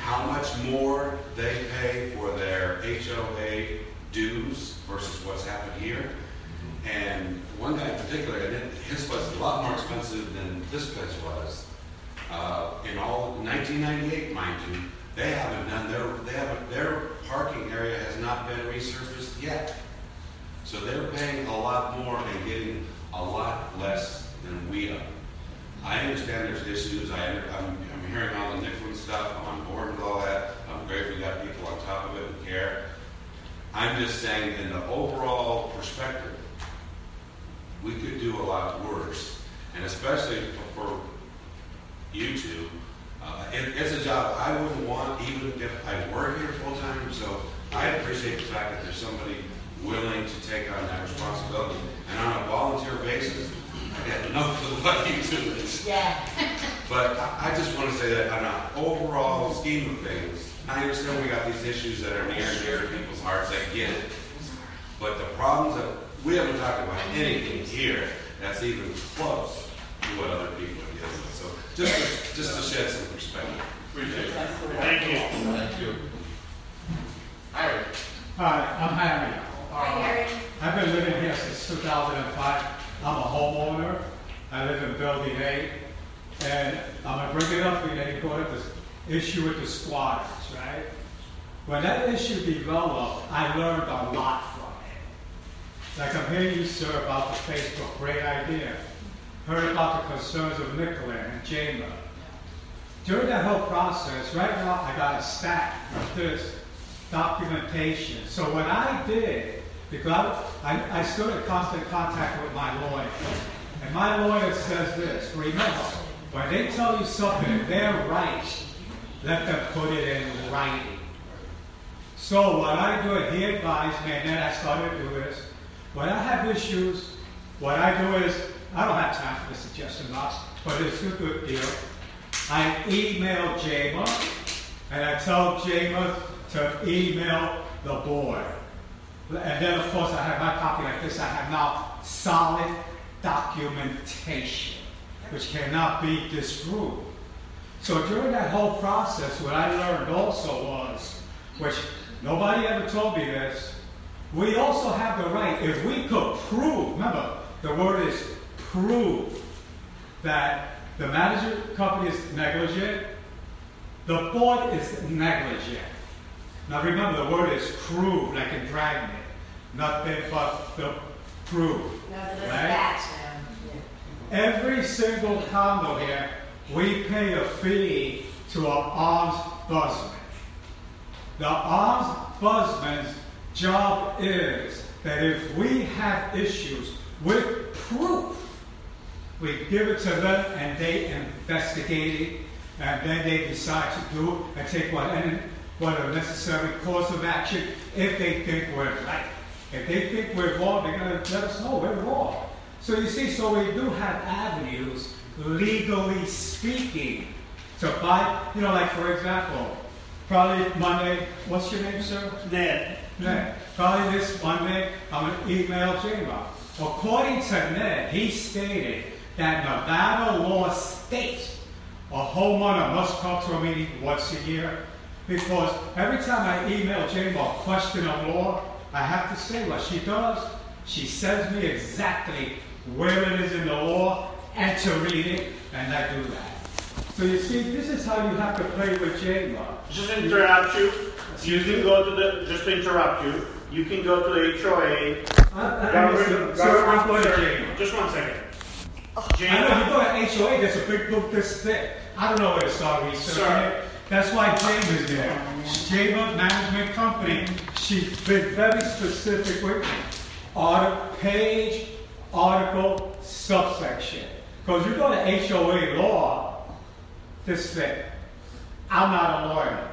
how much more they pay for their HOA dues versus what's happened here. And one guy in particular, his was a lot more expensive than this place was. Uh, in all, 1998, mind you, they haven't done their, they haven't, their parking area has not been resurfaced yet. So they're paying a lot more and getting a lot less than we are. I understand there's issues, I, I'm, I'm hearing all the Nicolin stuff, I'm on board with all that, I'm grateful we got people on top of it and care. I'm just saying, in the overall perspective, we could do a lot worse, and especially for you two. Uh, it, it's a job I wouldn't want, even if I were here full time. So I appreciate the fact that there's somebody willing to take on that responsibility, and on a volunteer basis. I got no clue what you do is. Yeah. But I, I just want to say that on an overall scheme of things, I understand we got these issues that are near and dear to people's hearts. I get it. But the problems that we haven't talked about anything here that's even close to what other people are dealing with. So just to, just to shed some perspective. Appreciate it. Thank you. Thank you. Harry. Hi, I'm Harry. Hi, um, Harry. I've been living here since 2005. I'm a homeowner. I live in Building A. And I'm gonna bring it up again, you brought up this issue with the squatters, right? When that issue developed, I learned a lot from it. Like I'm hearing you, sir, about the Facebook, great idea. Heard about the concerns of Nicolin and Chamber. During that whole process, right now, I got a stack of this documentation. So what I did, because I, I stood in constant contact with my lawyer, and my lawyer says this, remember, when they tell you something, they're right, let them put it in writing. So what I do, he advised me, and then I started to do this. When I have issues, what I do is, I don't have time for the suggestion box, but it's a good deal. I email Jama, and I tell Jama to email the board. And then, of course, I have my copy like this. I have now solid documentation, which cannot be disproved. So during that whole process, what I learned also was, which nobody ever told me this, we also have the right, if we could prove, remember, the word is prove, that the manager company is negligent, the board is negligent. Now remember, the word is prove, like in dragnet, nothing but the prove. Nothing but right? Every single condo here, we pay a fee to our ombudsman. The arms ombudsman's job is that if we have issues with proof, we give it to them and they investigate it and then they decide to do and take what, what a necessary course of action if they think we're right. If they think we're wrong, they're going to let us know we're wrong. So you see, so we do have avenues, legally speaking, to buy, you know, like for example, probably Monday, what's your name, sir? Ned. Ned. Probably this Monday, I'm going to email J-Rock. According to Ned, he stated that Nevada law states a homeowner must come to a meeting once a year because every time I email J-Rock question of law, I have to say what she does. She sends me exactly where it is in the law and to read it, and I do that. So you see, this is how you have to play with J-Rock. Just interrupt you. You can go to the, just to interrupt you, you can go to the HOA. I- I government- understand. Sir, I'm going to government- jail. Just one second. Oh, I know, you go to HOA, there's a big book this thick. I don't know where to start researching Sir. That's why Jane is there. Jane Management Company, she's been very specific with. Article, page, article, subsection. Because you go to HOA law, this thick. I'm not a lawyer.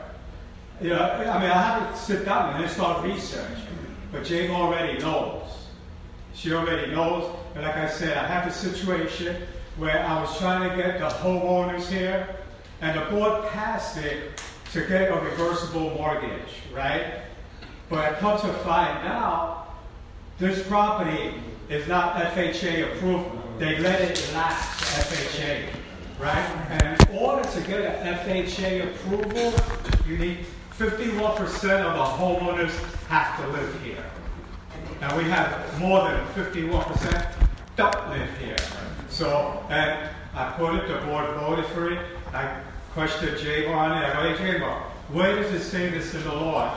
Know, I mean, I have to sit down and start research, But Jane already knows. She already knows. And like I said, I have a situation where I was trying to get the homeowners here, and the board passed it to get a reversible mortgage, right? But I come to find out this property is not FHA approved. They let it lapse FHA, right? And in order to get an FHA approval, you need 51% of the homeowners have to live here. Now we have more than 51% don't live here. So, and I put it, the board voted for it. I questioned Jay on it. I go, hey, where does it say this in the law?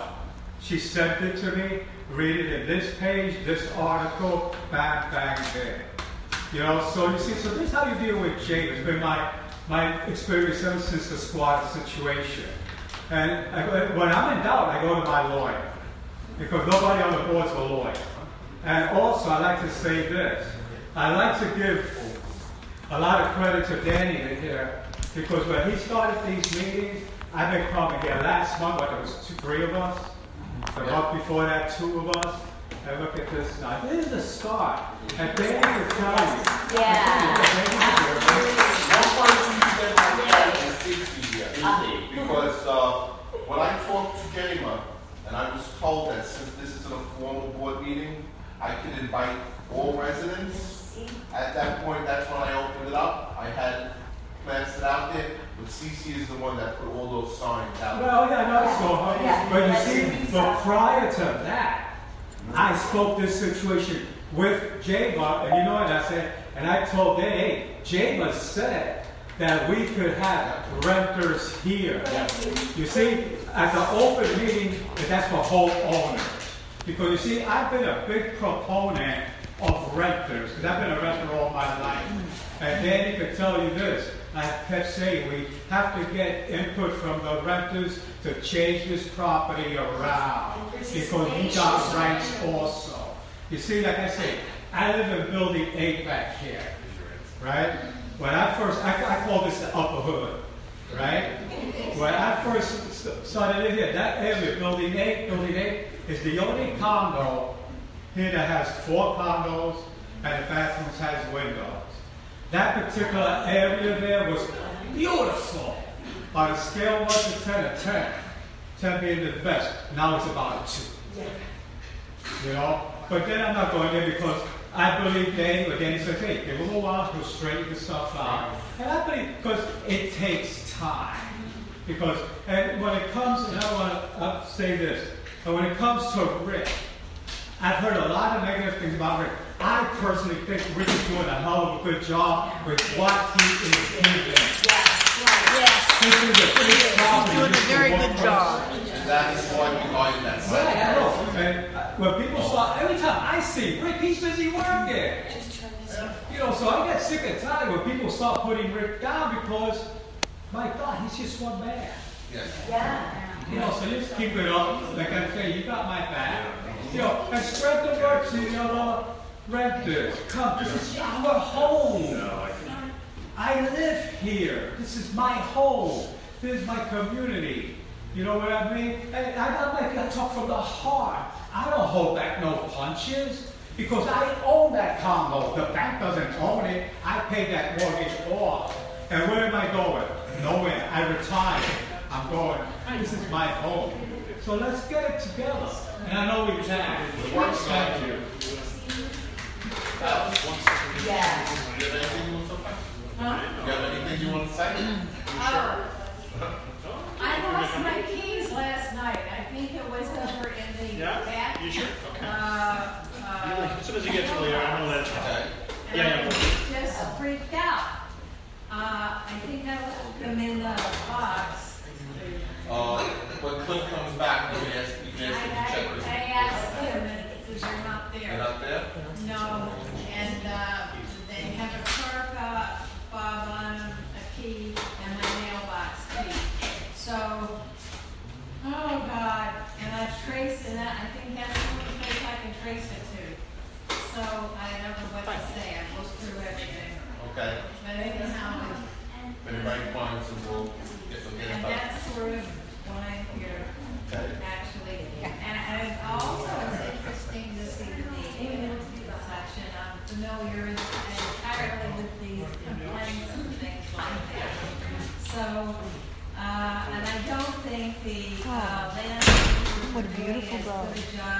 She sent it to me, read it in this page, this article, bang, bang, there. You know, so you see, so this is how you deal with Jay. It's been my, my experience ever since the squad situation. And I, when I'm in doubt, I go to my lawyer. Because nobody on the board's a lawyer. And also, I like to say this. I like to give a lot of credit to Danny here, because when he started these meetings, I've been coming here last month, but there was two, three of us. The month before that, two of us. And look at this now. This is a start. And Danny will tell you. That's why we spend my time in safety. Because, uh, when I talked to Jema, and I was told that since this is a formal board meeting, I could invite all residents. At that point, that's when I opened it up. I had plans it out there, but Cece is the one that put all those signs out. Well, yeah, no, so, huh? but you see, but prior to that, I spoke this situation with Jayma, and you know what I said? And I told them, hey, Jayma said that we could have renters here. You see, at the open meeting, that's for homeowners. Because you see, I've been a big proponent of renters, because I've been a renter all my life. And Danny could tell you this, I kept saying, we have to get input from the renters to change this property around, because we got rights also. You see, like I say, I live in building eight back here, right? When I first, I, I call this the upper hood, right? When I first started living here, that area, building eight, building eight, is the only condo here that has four condos and the bathrooms has windows. That particular area there was beautiful. On a scale of 1 to 10, a 10. 10 being the best. Now it's about a 2. You know? But then I'm not going there because I believe but Danny says, hey, give him a while, he'll straighten the stuff out. And I believe, because it takes time. Because, and when it comes, and I want to uh, say this, when it comes to Rick, I've heard a lot of negative things about Rick. I personally think Rick is doing a hell of a good job with what he is doing. A big job. He's doing a very good job. And that is why we are in that Right, I side. know. And when people start, every time I see Rick, he's busy working. You know, so I get sick and tired when people start putting Rick down because, my God, he's just one man. Yes. Yeah. You know, so just keep it up. Like I say, you got my back. You know, and spread the word to the other renters. Come, this is our home. I live here. This is my home. This is my community. You know what I mean? And I, I, like, I talk from the heart. I don't hold back no punches because I own that condo. The bank doesn't own it. I paid that mortgage off. And where am I going? Nowhere. I retired. I'm going. This is my home. So let's get it together. And I know we can. Thank you. Yeah. You have anything you want to say? Huh? You have anything you want to say? Oh, I lost my keys last night. I think it was over in the Yeah? back. You sure? Okay. Uh, uh, As soon as you get to Leo, I know that's. Okay. and Yeah, yeah. I just freaked out. Uh, I think I left them in the box. Uh, when Cliff comes back, you can ask, you can I, ask him to check I, with I asked him if they're not They're there. not there? No, and, uh, they have a car fob, fob on them, a key, oh God, and I've traced it, I think that's the only place I can trace it to. So I don't know what to say, I looked through everything. Okay. But anyhow, If anybody finds them, we'll we'll get in and touch. that's sort of what I'm here, Okay. actually. And, and also it's interesting to see the meeting section, I'm familiar entirely with these complaints and things like that. So, uh, and I don't think the, uh, land. What a beautiful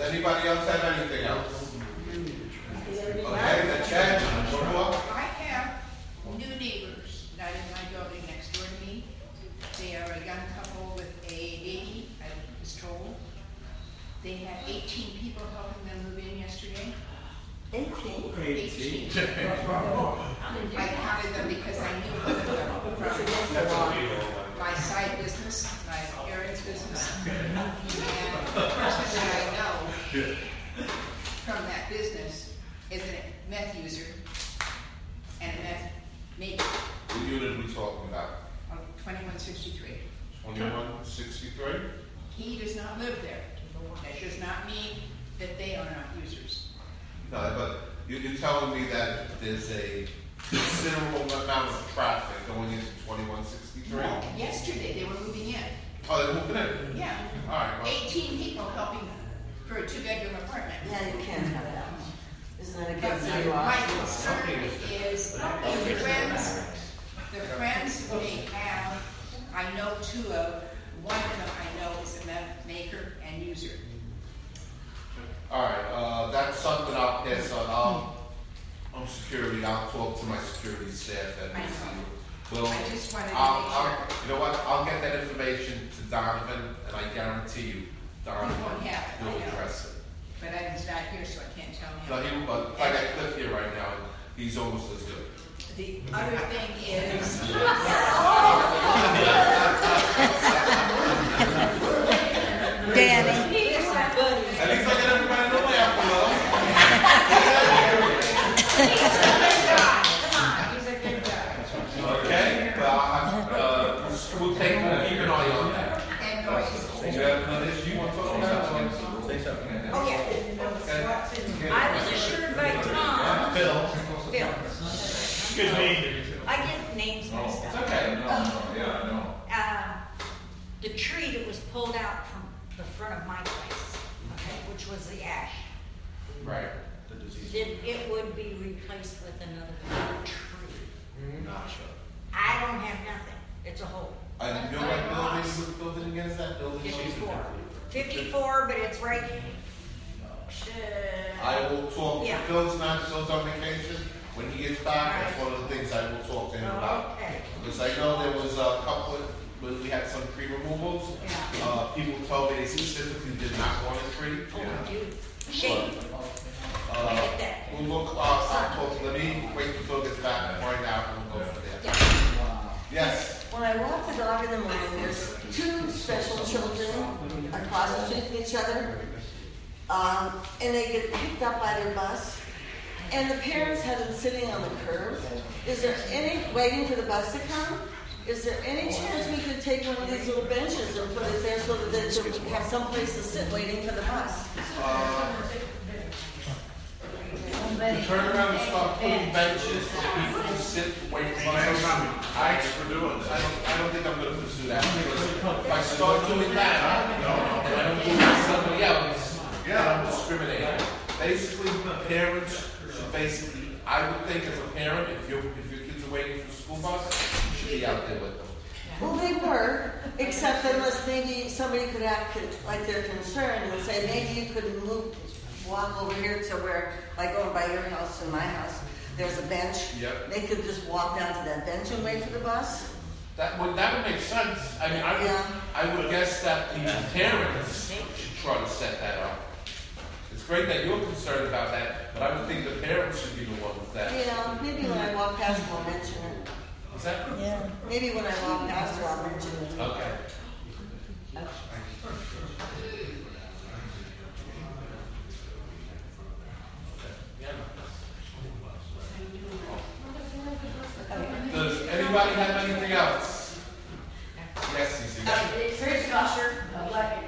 Does anybody else have anything else? Okay, then Chad, one. I have new neighbors, not in my building, next door to me. They are a young couple with a baby, I was told. They had eighteen people helping them move in yesterday. Eighteen? Eighteen. I counted them because I knew one of them from my side business, my parents' business. And the person that I know from that business is a meth user and a meth maker, What unit are we talking about? of twenty-one sixty-three. Twenty-one sixty-three? He does not live there. That does not mean that they are not users. No, but you- you're telling me that there's a considerable amount of traffic going into twenty-one sixty-three? Yesterday, they were moving in. Oh, they're moving in? Yeah. All right, well, Eighteen people helping for a two-bedroom apartment. Yeah, you can't have that. Isn't that But against my the law? my concern is the friends, the friends they have, I know two of, one of them I know is a meth maker and user. all right, uh, that's something I'll pass on. I'll, I'm security, I'll talk to my security staff and I know. see. Well, I just wanted to I'll, I'll, you know what, I'll get that information to Donovan, and I guarantee you, Donovan He won't have it, I will know. address it. But Evan's not here, so I can't tell No, him. he, but I got Cliff here right now, and he's almost as good. The other thing is. Danny. I was assured by Tom. Phil. Phil. Good name. I get names Oh, mixed it's up. okay, no, yeah, I know. Uh, the tree that was pulled out from the front of my place, okay, which was the ash, Right. that it would be replaced with another tree. Not sure. I don't have nothing. It's a hole. And you know what building, what building again is that building? Fifty-four. Fifty-four, but it's right. I will talk to Yeah. Phil's not, Phil's on vacation. When he gets back, that's one of the things I will talk to him about. Okay. Because I know there was a couple, of- when we had some tree removals, uh, people told me they specifically did not want a tree. Oh, dude. Shame. Uh, we'll look, uh, I'll talk, let me wait till Phil gets back and find out, and we'll go from there. Yes, When I walk the dog in the morning, there's two special children across the street from each other. Um, and they get picked up by their bus. And the parents have them sitting on the curb. Is there any, waiting for the bus to come? Is there any chance we could take one of these little benches and put it there so that they could have some place to sit waiting for the bus? uh, turn around and stop putting benches for people to sit away from one another. I, for doing this. I don't, I don't think I'm gonna pursue that, because if I start doing that, and I don't do it with somebody else, then I'm discriminating. Basically, parents should basically, I would think as a parent, if your, if your kids are waiting for the school bus, you should be out there with them. Well, they were, except unless maybe somebody could act like they're concerned and say, maybe you could move, walk over here to where, like over by your house and my house, there's a bench. Yep. They could just walk down to that bench and wait for the bus. That would, that would make sense. I mean, I would, I would guess that the parents should try to set that up. It's great that you're concerned about that, but I would think the parents should be the ones that. Hmm. Yeah, maybe when I walk past them, I'll mention it. Is that? Yeah, maybe when I walk past her, I'll mention it. Okay. Does anybody have anything else? Yes, Cece. First of all, sir, what,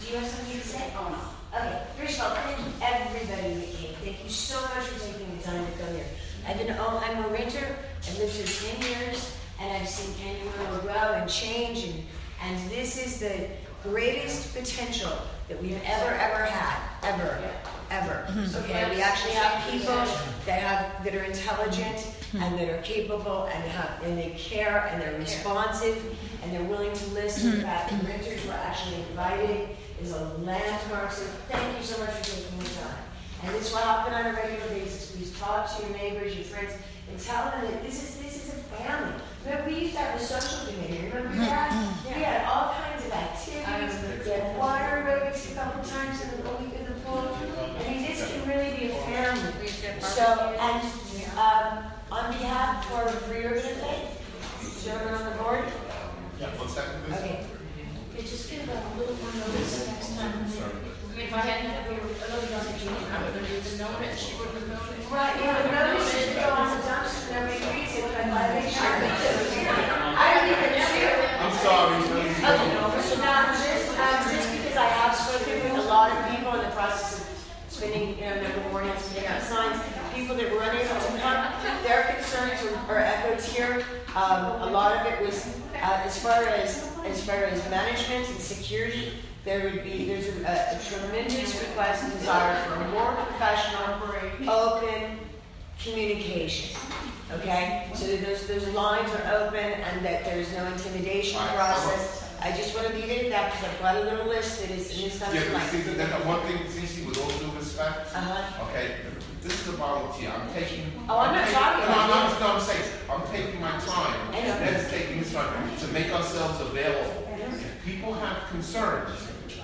do you have something to say? Oh, no. Okay, first of all, thank everybody that came. Thank you so much for taking the time to come here. I've been, oh, I'm a renter, I've lived here ten years, and I've seen Canyon Willow grow and change, and, and this is the greatest potential that we've ever, ever had, ever, ever. Mm-hmm. Okay, we actually have people that have, that are intelligent mm-hmm. and that are capable and have, and they care and they're responsive and they're willing to listen. Mm-hmm. In fact, the renters were actually invited is a landmark, so thank you so much for taking the time. And this will happen on a regular basis. Please talk to your neighbors, your friends, and tell them that this is, this is a family. Remember, we used to have a social committee, remember that? We had all kinds of activities, we had water aerobics a couple times in the, week in the pool. I mean, this can really be a family. So, and, um, on behalf for, for your good faith, gentlemen on the board, Yeah, one second, please. okay. Okay, just give a little more notice next time. I mean, if I hadn't had a little young Jean, I would have even known it, she would have known it. Right, yeah, the notice is go on the dumpster, nobody reads it, but I make sure. I don't even see it. I'm sorry. Okay, so now, just, um, just because I have spoken with a lot of people in the process of spending, you know, number of mornings putting out signs, people that were unable to come, their concerns are- are echoed here. Um, a lot of it was, uh, as far as, as far as management and security, there would be, there's a, a tremendous request and desire for a more professional, open communication. Okay, so that those, those lines are open and that there's no intimidation Right. process. I just want to leave it at that because I've got a little list that is, and it's not Yeah, so but much. see, that, that one thing, Cece, with all due respect, Uh-huh. okay, this is a volunteer, I'm taking. Oh, I'm not taking- talking no, about no, you. I'm, no, I'm saying, I'm taking my time, I know. Ned's taking his time to make ourselves available. If people have concerns,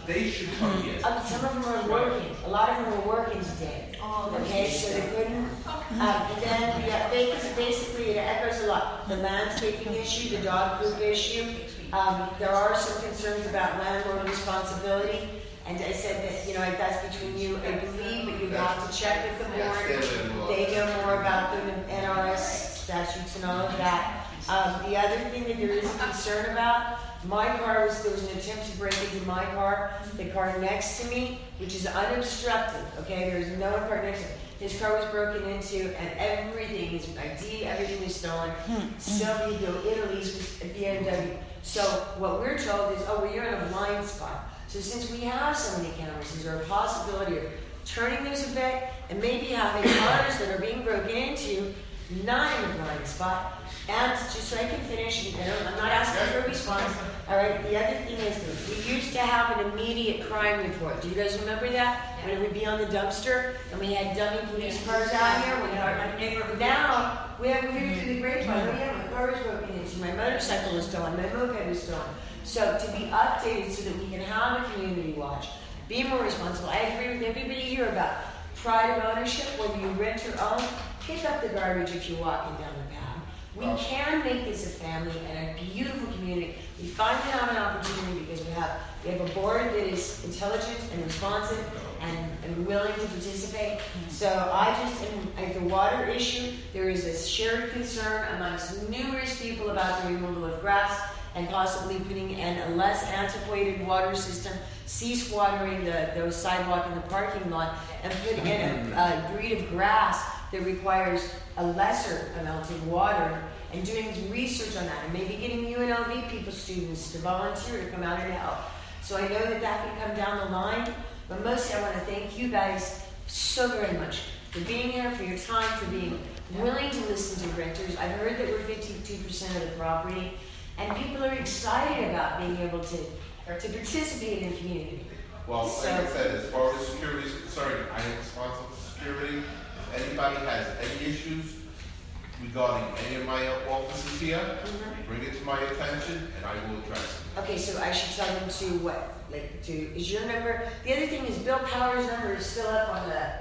they should come here. Um, some of them are working. A lot of them are working today. Oh, okay, so they couldn't. Um, and then we got vacancy. Basically, it echoes a lot. The landscaping issue, the dog poop issue. Um, there are some concerns about landlord responsibility. And I said that you know that's between you. I believe that you have to check with the board. They know more about the NRS statutes and all of that. Um, the other thing that there is concern about, my car was, there was an attempt to break into my car. The car next to me, which is unobstructed, okay, there's no parked next to me. His car was broken into and everything, his ID, everything was stolen. Sylvia Bill Italy's a BMW. So what we're told is, oh, well, you're in a blind spot. So since we have so many cameras, is there a possibility of turning those a bit and maybe having cars that are being broken into not in a blind spot? And just so I can finish, and I don't- I'm not asking for a response. All right, the other thing is, we used to have an immediate crime report. Do you guys remember that? When it would be on the dumpster, and we had dummy police cars out here, we had our neighborhood. Now, we have, we hear through the grapevine, oh yeah, my car was broken into, my motorcycle was stolen, my moped was stolen. So to be updated so that we can have a community watch, be more responsible. I agree with everybody here about pride of ownership, whether you rent or own, pick up the garbage if you're walking down the We can make this a family and a beautiful community. We finally have an opportunity because we have we have a board that is intelligent and responsive and, and willing to participate. So I just am the water issue. There is a shared concern amongst numerous people about the removal of grass and possibly putting in a less antiquated water system, cease watering the, the sidewalk and the parking lot, and put in a, a breed of grass that requires a lesser amount of water, and doing research on that, and maybe getting UNLV people, students, to volunteer to come out and help. So I know that that can come down the line, but mostly I want to thank you guys so very much for being here, for your time, for being willing to listen to renters. I've heard that we're 52% of the property, and people are excited about being able to, to participate in the community. Well, So- like I said, as far as security is concerned, I am responsible for security. If anybody has any issues regarding any of my offices here, mm-hmm. bring it to my attention and I will address it. Okay, so I should tell them to what? Like to is your number? The other thing is Bill Powers' number is still up on the.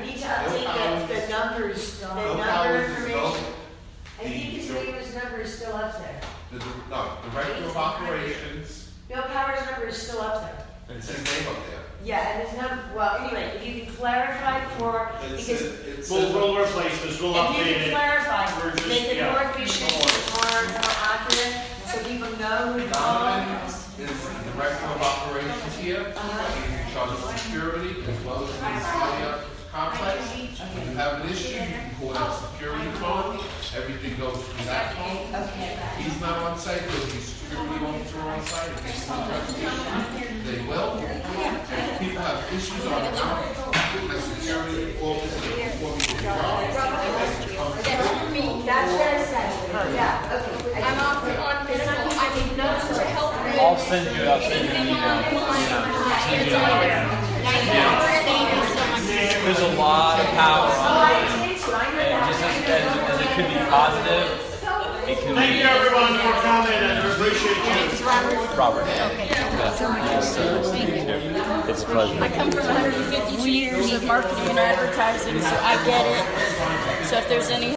We need to update the, the numbers, the Bill number Powers is information. I think his the- neighbor's number is still up there. The, no, Director of Operations, Bill Powers' number is still up there. And it's his name up there. Yeah, and there's number. Well, anyway, if you can clarify for It's- because it's- We'll, we'll replace this, we'll if update you it. can clarify, We're just- make it yeah. more efficient, more, more accurate, so people know who to call. Is the Director of Operations here. Uh-huh. He's in charge of security as well as the fire complex. When you have an issue, you can call that security phone, everything goes through that phone. He's not on site, there'll be a security officer on site, they will. People have issues on the ground, the security officer before we can go. That's very sensitive, yeah, okay. I'm off on physical, I need notes to help me. I'll send you, I'll send you. Send you. There's a lot of power on it. And just as, as, it could be positive, Thank you everyone for coming and I appreciate you. Robert. So much. It's a pleasure. I come from 152 years of marketing and advertising, so I get it. So if there's any